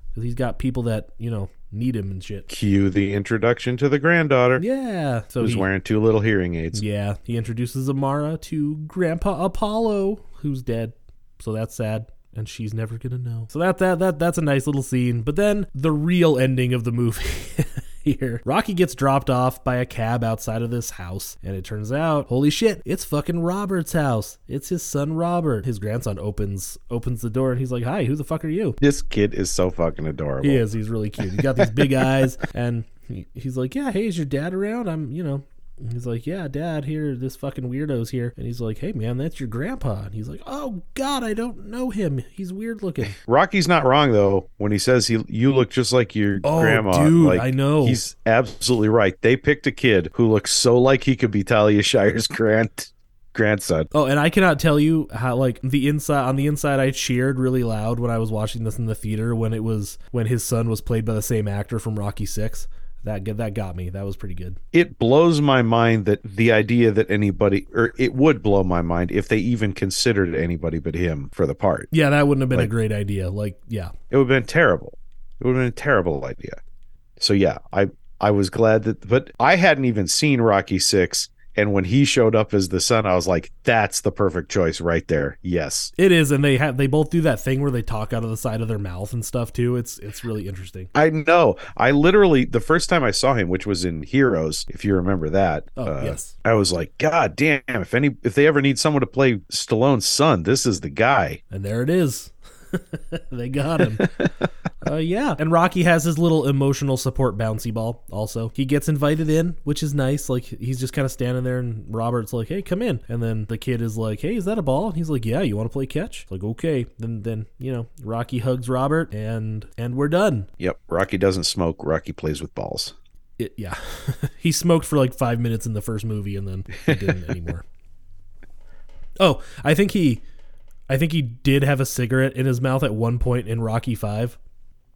Because he's got people that, you know, need him and shit. Cue the introduction to the granddaughter, Yeah. So who's he, wearing two little hearing aids. yeah, he introduces Amara to Grandpa Apollo, who's dead. So that's sad. And she's never gonna know. So that that that that's a nice little scene. But then the real ending of the movie here. Rocky gets dropped off by a cab outside of this house, and it turns out, holy shit, it's fucking Robert's house. It's his son Robert. His grandson opens opens the door and he's like, Hi, who the fuck are you? This kid is so fucking adorable. He is. He's really cute. He's got these big eyes, and he, he's like, "Yeah, hey, is your dad around? I'm, you know." He's like, "Yeah, dad, here, this fucking weirdo's here." And he's like, "Hey, man, that's your grandpa." And he's like, "Oh God, I don't know him. He's weird looking." Rocky's not wrong though when he says he you look just like your Oh, grandma. dude, like, I know. He's absolutely right. They picked a kid who looks so like he could be Talia Shire's grand grandson. Oh, and I cannot tell you how like the inside on the inside I cheered really loud when I was watching this in the theater when it was when his son was played by the same actor from Rocky 6. That that got me. That was pretty good. It blows my mind that the idea that anybody or it would blow my mind if they even considered anybody but him for the part. Yeah, that wouldn't have been a great idea. Like, yeah. It would have been terrible. It would have been a terrible idea. So yeah, I I was glad that but I hadn't even seen Rocky 6 and when he showed up as the son I was like that's the perfect choice right there. Yes. It is, and they have they both do that thing where they talk out of the side of their mouth and stuff too. It's it's really interesting. I know. I literally the first time I saw him, which was in Heroes, if you remember that. Oh, uh, yes. I was like, God damn! If any, if they ever need someone to play Stallone's son, this is the guy. And there it is. they got him. uh, yeah. And Rocky has his little emotional support bouncy ball also. He gets invited in, which is nice. Like he's just kind of standing there and Robert's like, "Hey, come in." And then the kid is like, "Hey, is that a ball?" And he's like, "Yeah, you want to play catch?" It's like, "Okay." Then then, you know, Rocky hugs Robert and and we're done. Yep. Rocky doesn't smoke. Rocky plays with balls. It, yeah. he smoked for like 5 minutes in the first movie and then he didn't anymore. Oh, I think he I think he did have a cigarette in his mouth at one point in Rocky 5.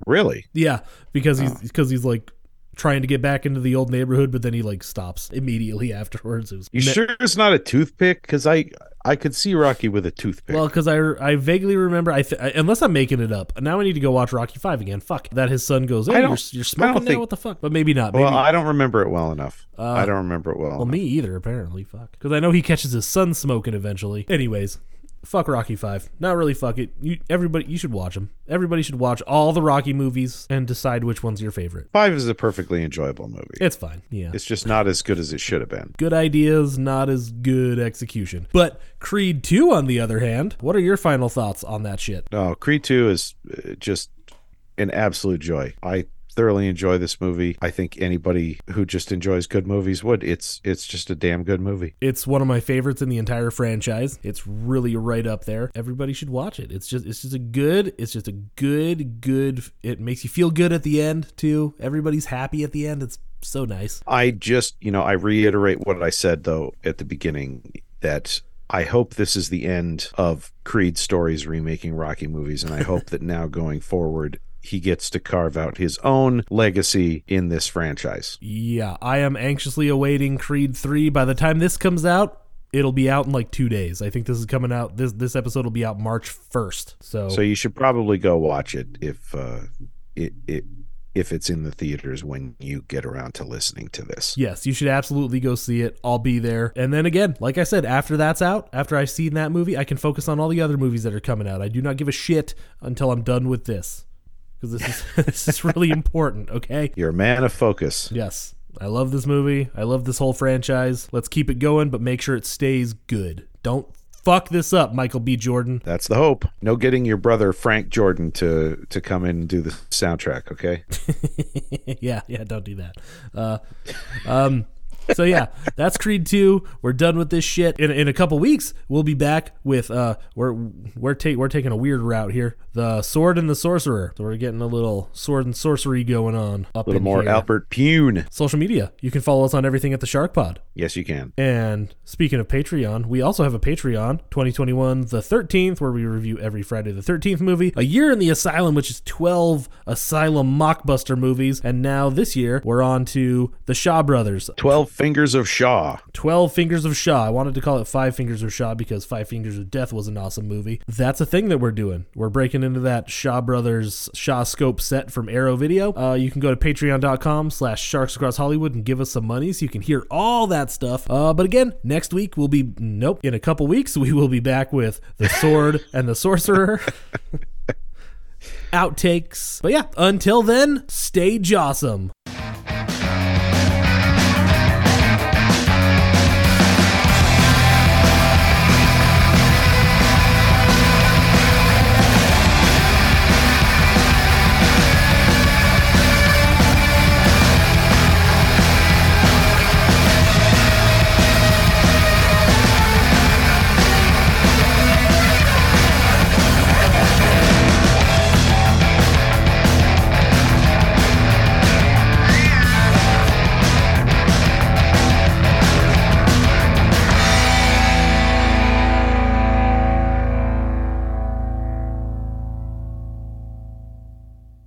Really? Yeah, because he's because he's like trying to get back into the old neighborhood, but then he like stops immediately afterwards. It was You sure it's not a toothpick? Because I I could see Rocky with a toothpick. Well, because I, I vaguely remember, I, th- I unless I'm making it up. Now I need to go watch Rocky Five again. Fuck that. His son goes, "Hey, I you're, don't- you're smoking now. think- what the fuck?" But maybe not. Maybe, Well, I don't remember it well enough. Uh, I don't remember it well. well, enough. me either. Apparently, fuck. Because I know he catches his son smoking eventually. Anyways, fuck Rocky Five. Not really. Fuck it. You everybody, you should watch them. Everybody should watch all the Rocky movies and decide which one's your favorite. Five is a perfectly enjoyable movie. It's fine. Yeah. It's just not as good as it should have been. good ideas, not as good execution. But Creed 2, on the other hand, what are your final thoughts on that shit? No, Creed 2 is uh, just an absolute joy. I thoroughly enjoy this movie. I think anybody who just enjoys good movies would. It's it's just a damn good movie. It's one of my favorites in the entire franchise. It's really right up there. Everybody should watch it. It's just it's just a good it's just a good good it makes you feel good at the end too. Everybody's happy at the end. It's so nice. I just, you know, I reiterate what I said though at the beginning that I hope this is the end of Creed stories remaking Rocky movies and I hope that now going forward he gets to carve out his own legacy in this franchise. Yeah, I am anxiously awaiting Creed 3. By the time this comes out, it'll be out in like 2 days. I think this is coming out this this episode will be out March 1st. So, So you should probably go watch it if uh it, it if it's in the theaters when you get around to listening to this. Yes, you should absolutely go see it. I'll be there. And then again, like I said, after that's out, after I've seen that movie, I can focus on all the other movies that are coming out. I do not give a shit until I'm done with this. Because this is this is really important, okay? You're a man of focus. Yes. I love this movie. I love this whole franchise. Let's keep it going, but make sure it stays good. Don't fuck this up, Michael B. Jordan. That's the hope. No getting your brother Frank Jordan to to come in and do the soundtrack, okay? yeah, yeah, don't do that. Uh, um, so yeah, that's Creed 2. We're done with this shit. In, in a couple weeks, we'll be back with uh we're we're ta- we're taking a weird route here. The Sword and the Sorcerer. So we're getting a little sword and sorcery going on up A little more here. Albert Pyun. Social media. You can follow us on everything at the Shark Pod. Yes, you can. And speaking of Patreon, we also have a Patreon, 2021 the 13th, where we review every Friday the 13th movie. A Year in the Asylum, which is 12 Asylum mockbuster movies. And now this year, we're on to the Shaw Brothers, Twelve Fingers of Shaw. 12 Fingers of Shaw. I wanted to call it Five Fingers of Shaw because Five Fingers of Death was an awesome movie. That's a thing that we're doing. We're breaking into that Shaw Brothers Shaw Scope set from Arrow Video. Uh, you can go to patreon.com slash sharks across Hollywood and give us some money so you can hear all that stuff. Uh, but again, next week we'll be, nope, in a couple weeks we will be back with The Sword and the Sorcerer. Outtakes. But yeah, until then, stay jawsome.